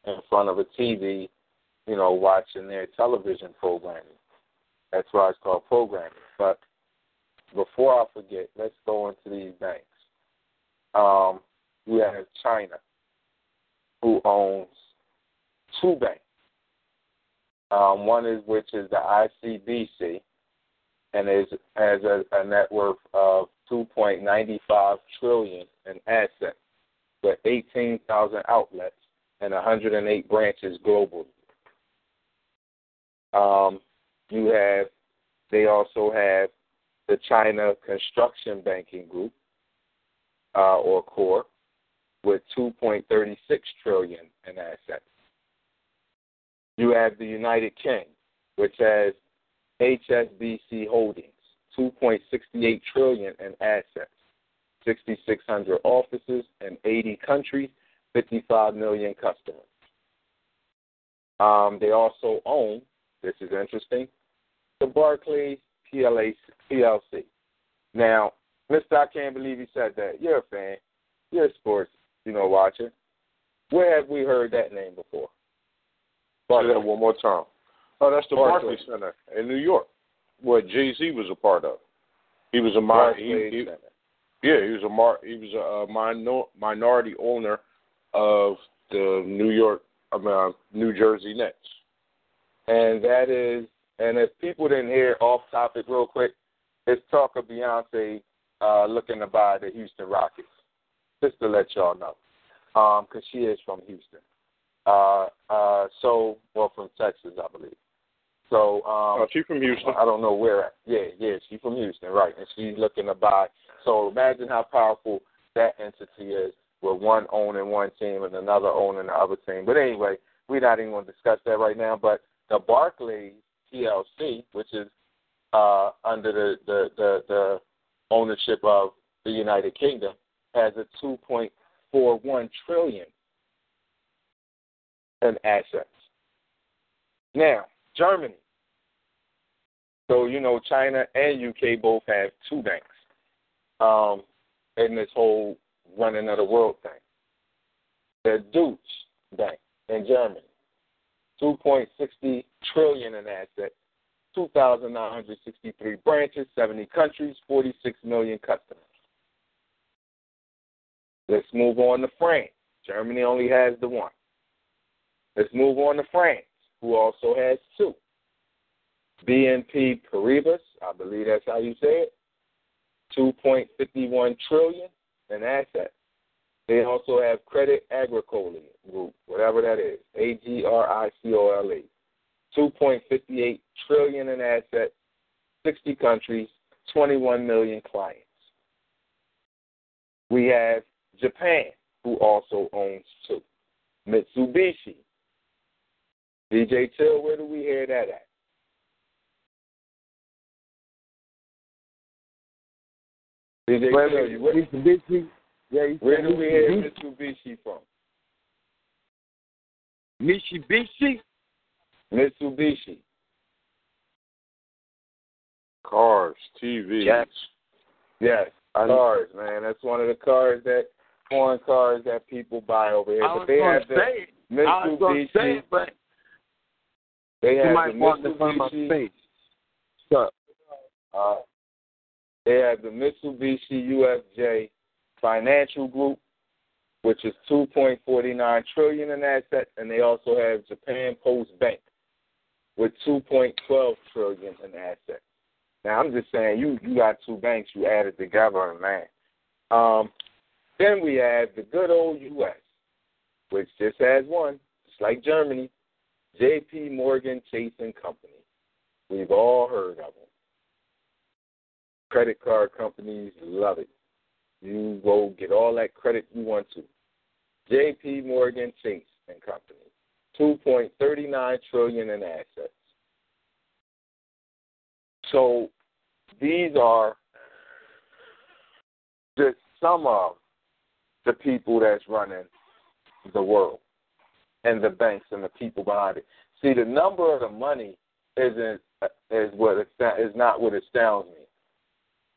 in front of a TV, you know, watching their television programming. That's why it's called programming. But before I forget, let's go into these banks. Um, we have China, who owns two banks. Um, one is which is the ICBC, and is has a, a net worth of 2.95 trillion in assets, with 18,000 outlets and 108 branches globally. Um, you have, they also have the China Construction Banking Group, uh, or Core, with 2.36 trillion in assets. You have the United Kingdom, which has HSBC Holdings, 2.68 trillion in assets, 6,600 offices in 80 countries, 55 million customers. Um, they also own, this is interesting, the Barclays PLA, PLC. Now, Mr. I can't believe he said that. You're a fan. You're a sports, you know, watcher. Where have we heard that name before? Say that one more time. Oh, that's the Barclays Center in New York, what Jay Z was a part of. He was a mi- he, he, yeah, he was a mar- he was a, minor- minority owner of the New York, I mean, uh, New Jersey Nets. And that is, and if people didn't hear off topic real quick, it's talk of Beyonce uh, looking to buy the Houston Rockets. Just to let y'all know, because um, she is from Houston. Uh, uh, so, well, from Texas, I believe. So, um, oh, she's from Houston. I don't know where. Yeah, yeah, she's from Houston, right? And she's looking to buy. So imagine how powerful that entity is, with one owning one team and another owning the other team. But anyway, we're not even going to discuss that right now. But the Barclays PLC, which is uh, under the, the the the ownership of the United Kingdom, has a 2.41 trillion in assets. Now, Germany. So, you know, China and UK both have two banks um, in this whole running of the world thing. The Deutsche Bank in Germany, 2.60 trillion in assets, 2,963 branches, 70 countries, 46 million customers. Let's move on to France. Germany only has the one. Let's move on to France, who also has two. BNP Paribas, I believe that's how you say it, 2.51 trillion in assets. They also have Credit Agricole Group, whatever that is, A G R I C O L E. 2.58 trillion in assets, 60 countries, 21 million clients. We have Japan, who also owns two. Mitsubishi. DJ Chill, where do we hear that at? DJ Chill, Mitsubishi yeah, he Where do we hear Mitsubishi. Mitsubishi from? Mitsubishi. Mitsubishi. Cars, TVs. Yes. Yes, cars, man. That's one of the cars that foreign cars that people buy over here. I but they have the say it. I was say Mitsubishi. it, but They have the walked in front of my Mitsubishi. face. So, Uh, they have the Mitsubishi UFJ Financial Group, which is 2.49 trillion in assets, and they also have Japan Post Bank with 2.12 trillion in assets. Now I'm just saying, you you got two banks you added together, and man. Um, then we have the good old U.S., which just has one, just like Germany, J.P. Morgan Chase and Company. We've all heard of them. Credit card companies love it. You go get all that credit you want to. J.P. Morgan Chase and Company, two point thirty nine trillion in assets. So these are just some of the people that's running the world and the banks and the people behind it. See, the number of the money isn't is what is not what astounds me.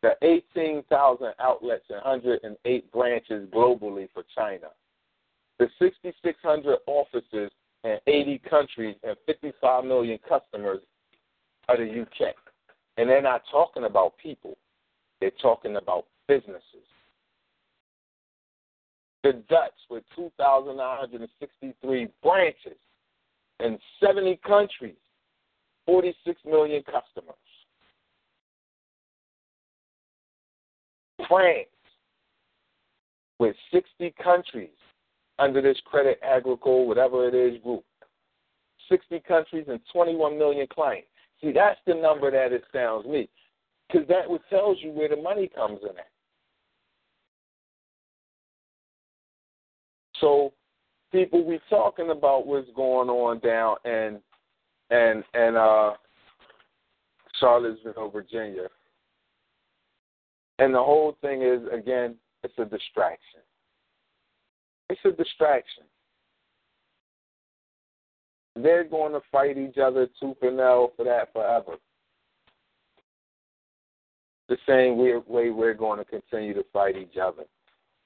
The 18,000 outlets and 108 branches globally for China. The 6,600 offices in 80 countries and 55 million customers of the UK. And they're not talking about people. They're talking about businesses. The Dutch with 2,963 branches in 70 countries, 46 million customers. France with 60 countries under this Credit Agricole, whatever it is, group. 60 countries and 21 million clients. See, that's the number that astounds me because that would tells you where the money comes in at. So, people, we talking about what's going on down in and and uh, Charlottesville, Virginia, and the whole thing is again, it's a distraction. It's a distraction. They're going to fight each other tooth and nail for that forever. The same way, way we're going to continue to fight each other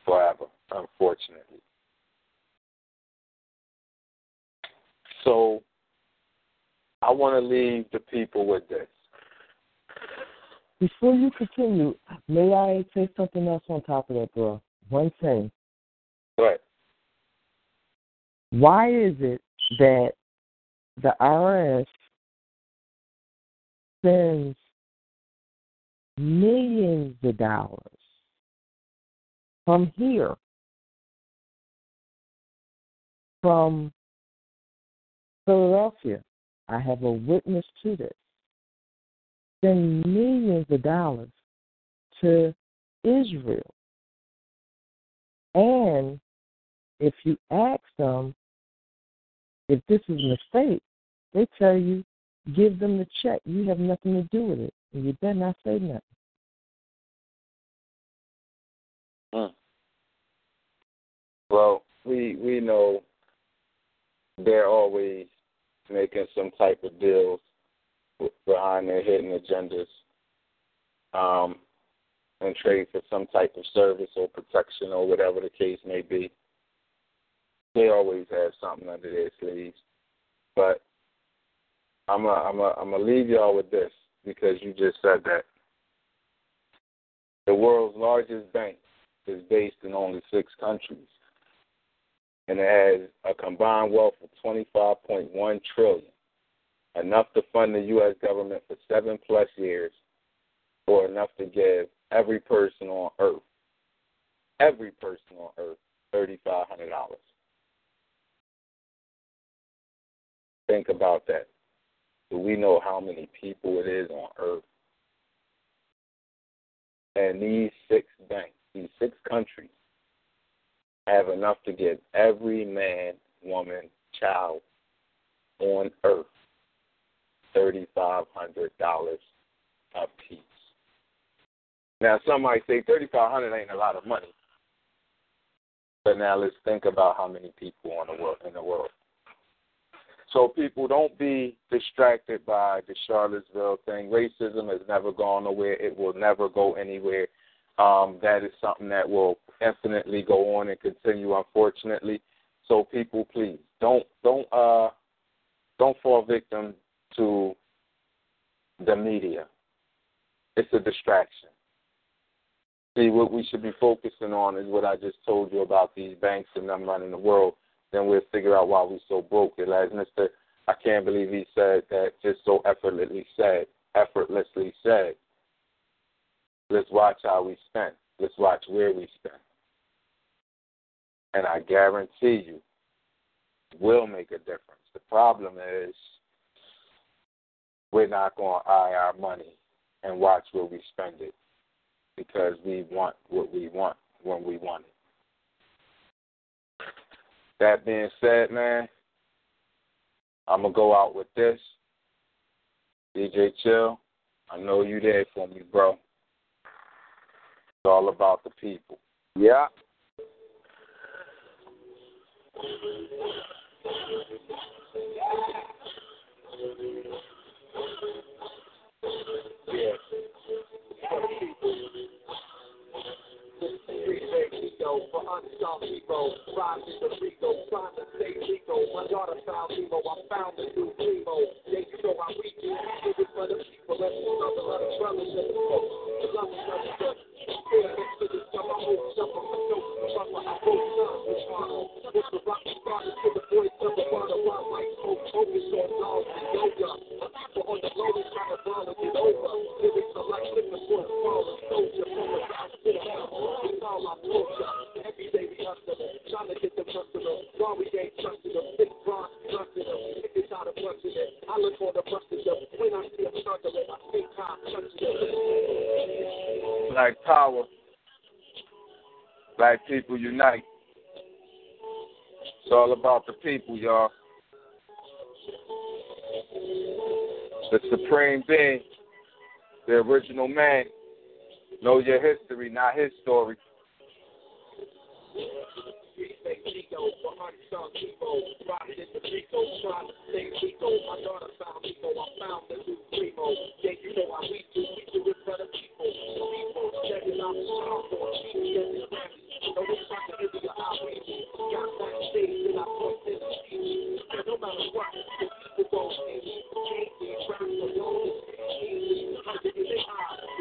forever, unfortunately. So I want to leave the people with this. Before you continue, may I say something else on top of that, bro? One thing. But Why is it that the IRS sends millions of dollars from here, from Philadelphia? I have a witness to this. Spend millions of dollars to Israel. And if you ask them if this is a mistake, they tell you, give them the check. You have nothing to do with it. And you better not say nothing. well, we we know they're always making some type of deals behind their hidden agendas, um, and trade for some type of service or protection or whatever the case may be. They always have something under their sleeves, but I'm a, I'm a, I'm gonna leave y'all with this because you just said that. The world's largest bank is based in only six countries, and it has a combined wealth of 25.1 trillion, enough to fund the U.S. government for seven plus years, or enough to give every person on Earth, every person on Earth, thirty-five hundred dollars. Think about that. Do we know how many people it is on Earth? And these six banks, these six countries, have enough to give every man, woman, child on Earth thirty-five hundred dollars a piece. Now, some might say 3500 ain't a lot of money. But now let's think about how many people on the world, in the world. So people don't be distracted by the Charlottesville thing. Racism has never gone nowhere. It will never go anywhere. Um, that is something that will infinitely go on and continue, unfortunately. So people, please don't don't uh don't fall victim to the media. It's a distraction. See, what we should be focusing on is what I just told you about these banks and them running the world. Then we'll figure out why we're so broke. As Mr. I can't believe he said that just so effortlessly said, effortlessly said. Let's watch how we spend. Let's watch where we spend. And I guarantee you, will make a difference. The problem is we're not going to eye our money and watch where we spend it because we want what we want when we want it. That being said, man, I'm gonna go out with this. DJ Chill, I know you there for me, bro. It's all about the people. Yeah. Yeah. Rico, for unsolved hero, rise in the Rico, trying to stay Rico. My daughter found Nemo, I found the new Primo. Yeah, you know how we do, we do it for the people, let's love the other brothers and the folks. The love is not Every day we hustle, trying to get the customer. While we ain't trusting them, big bronze Black power. Black people unite. It's all about the people, y'all. The supreme being, the original man. Know your history, not his story. Chico, for unsung people, riding in the Chico, trying to stay Chico. My daughter found Chico, I found the new Primo. Yeah, you know how we do, we do it for the people. The people, checking out the song for cheap, getting Grammy. No, we trying to give you a high rating. Got that stage and I to the street. And no matter what, the people gon' see me. Can't be trapped alone, it's easy. Hundred in their eyes,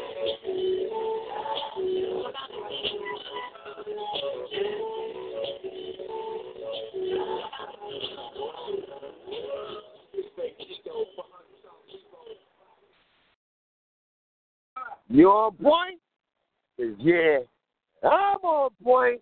You on point? Yeah. I'm on point.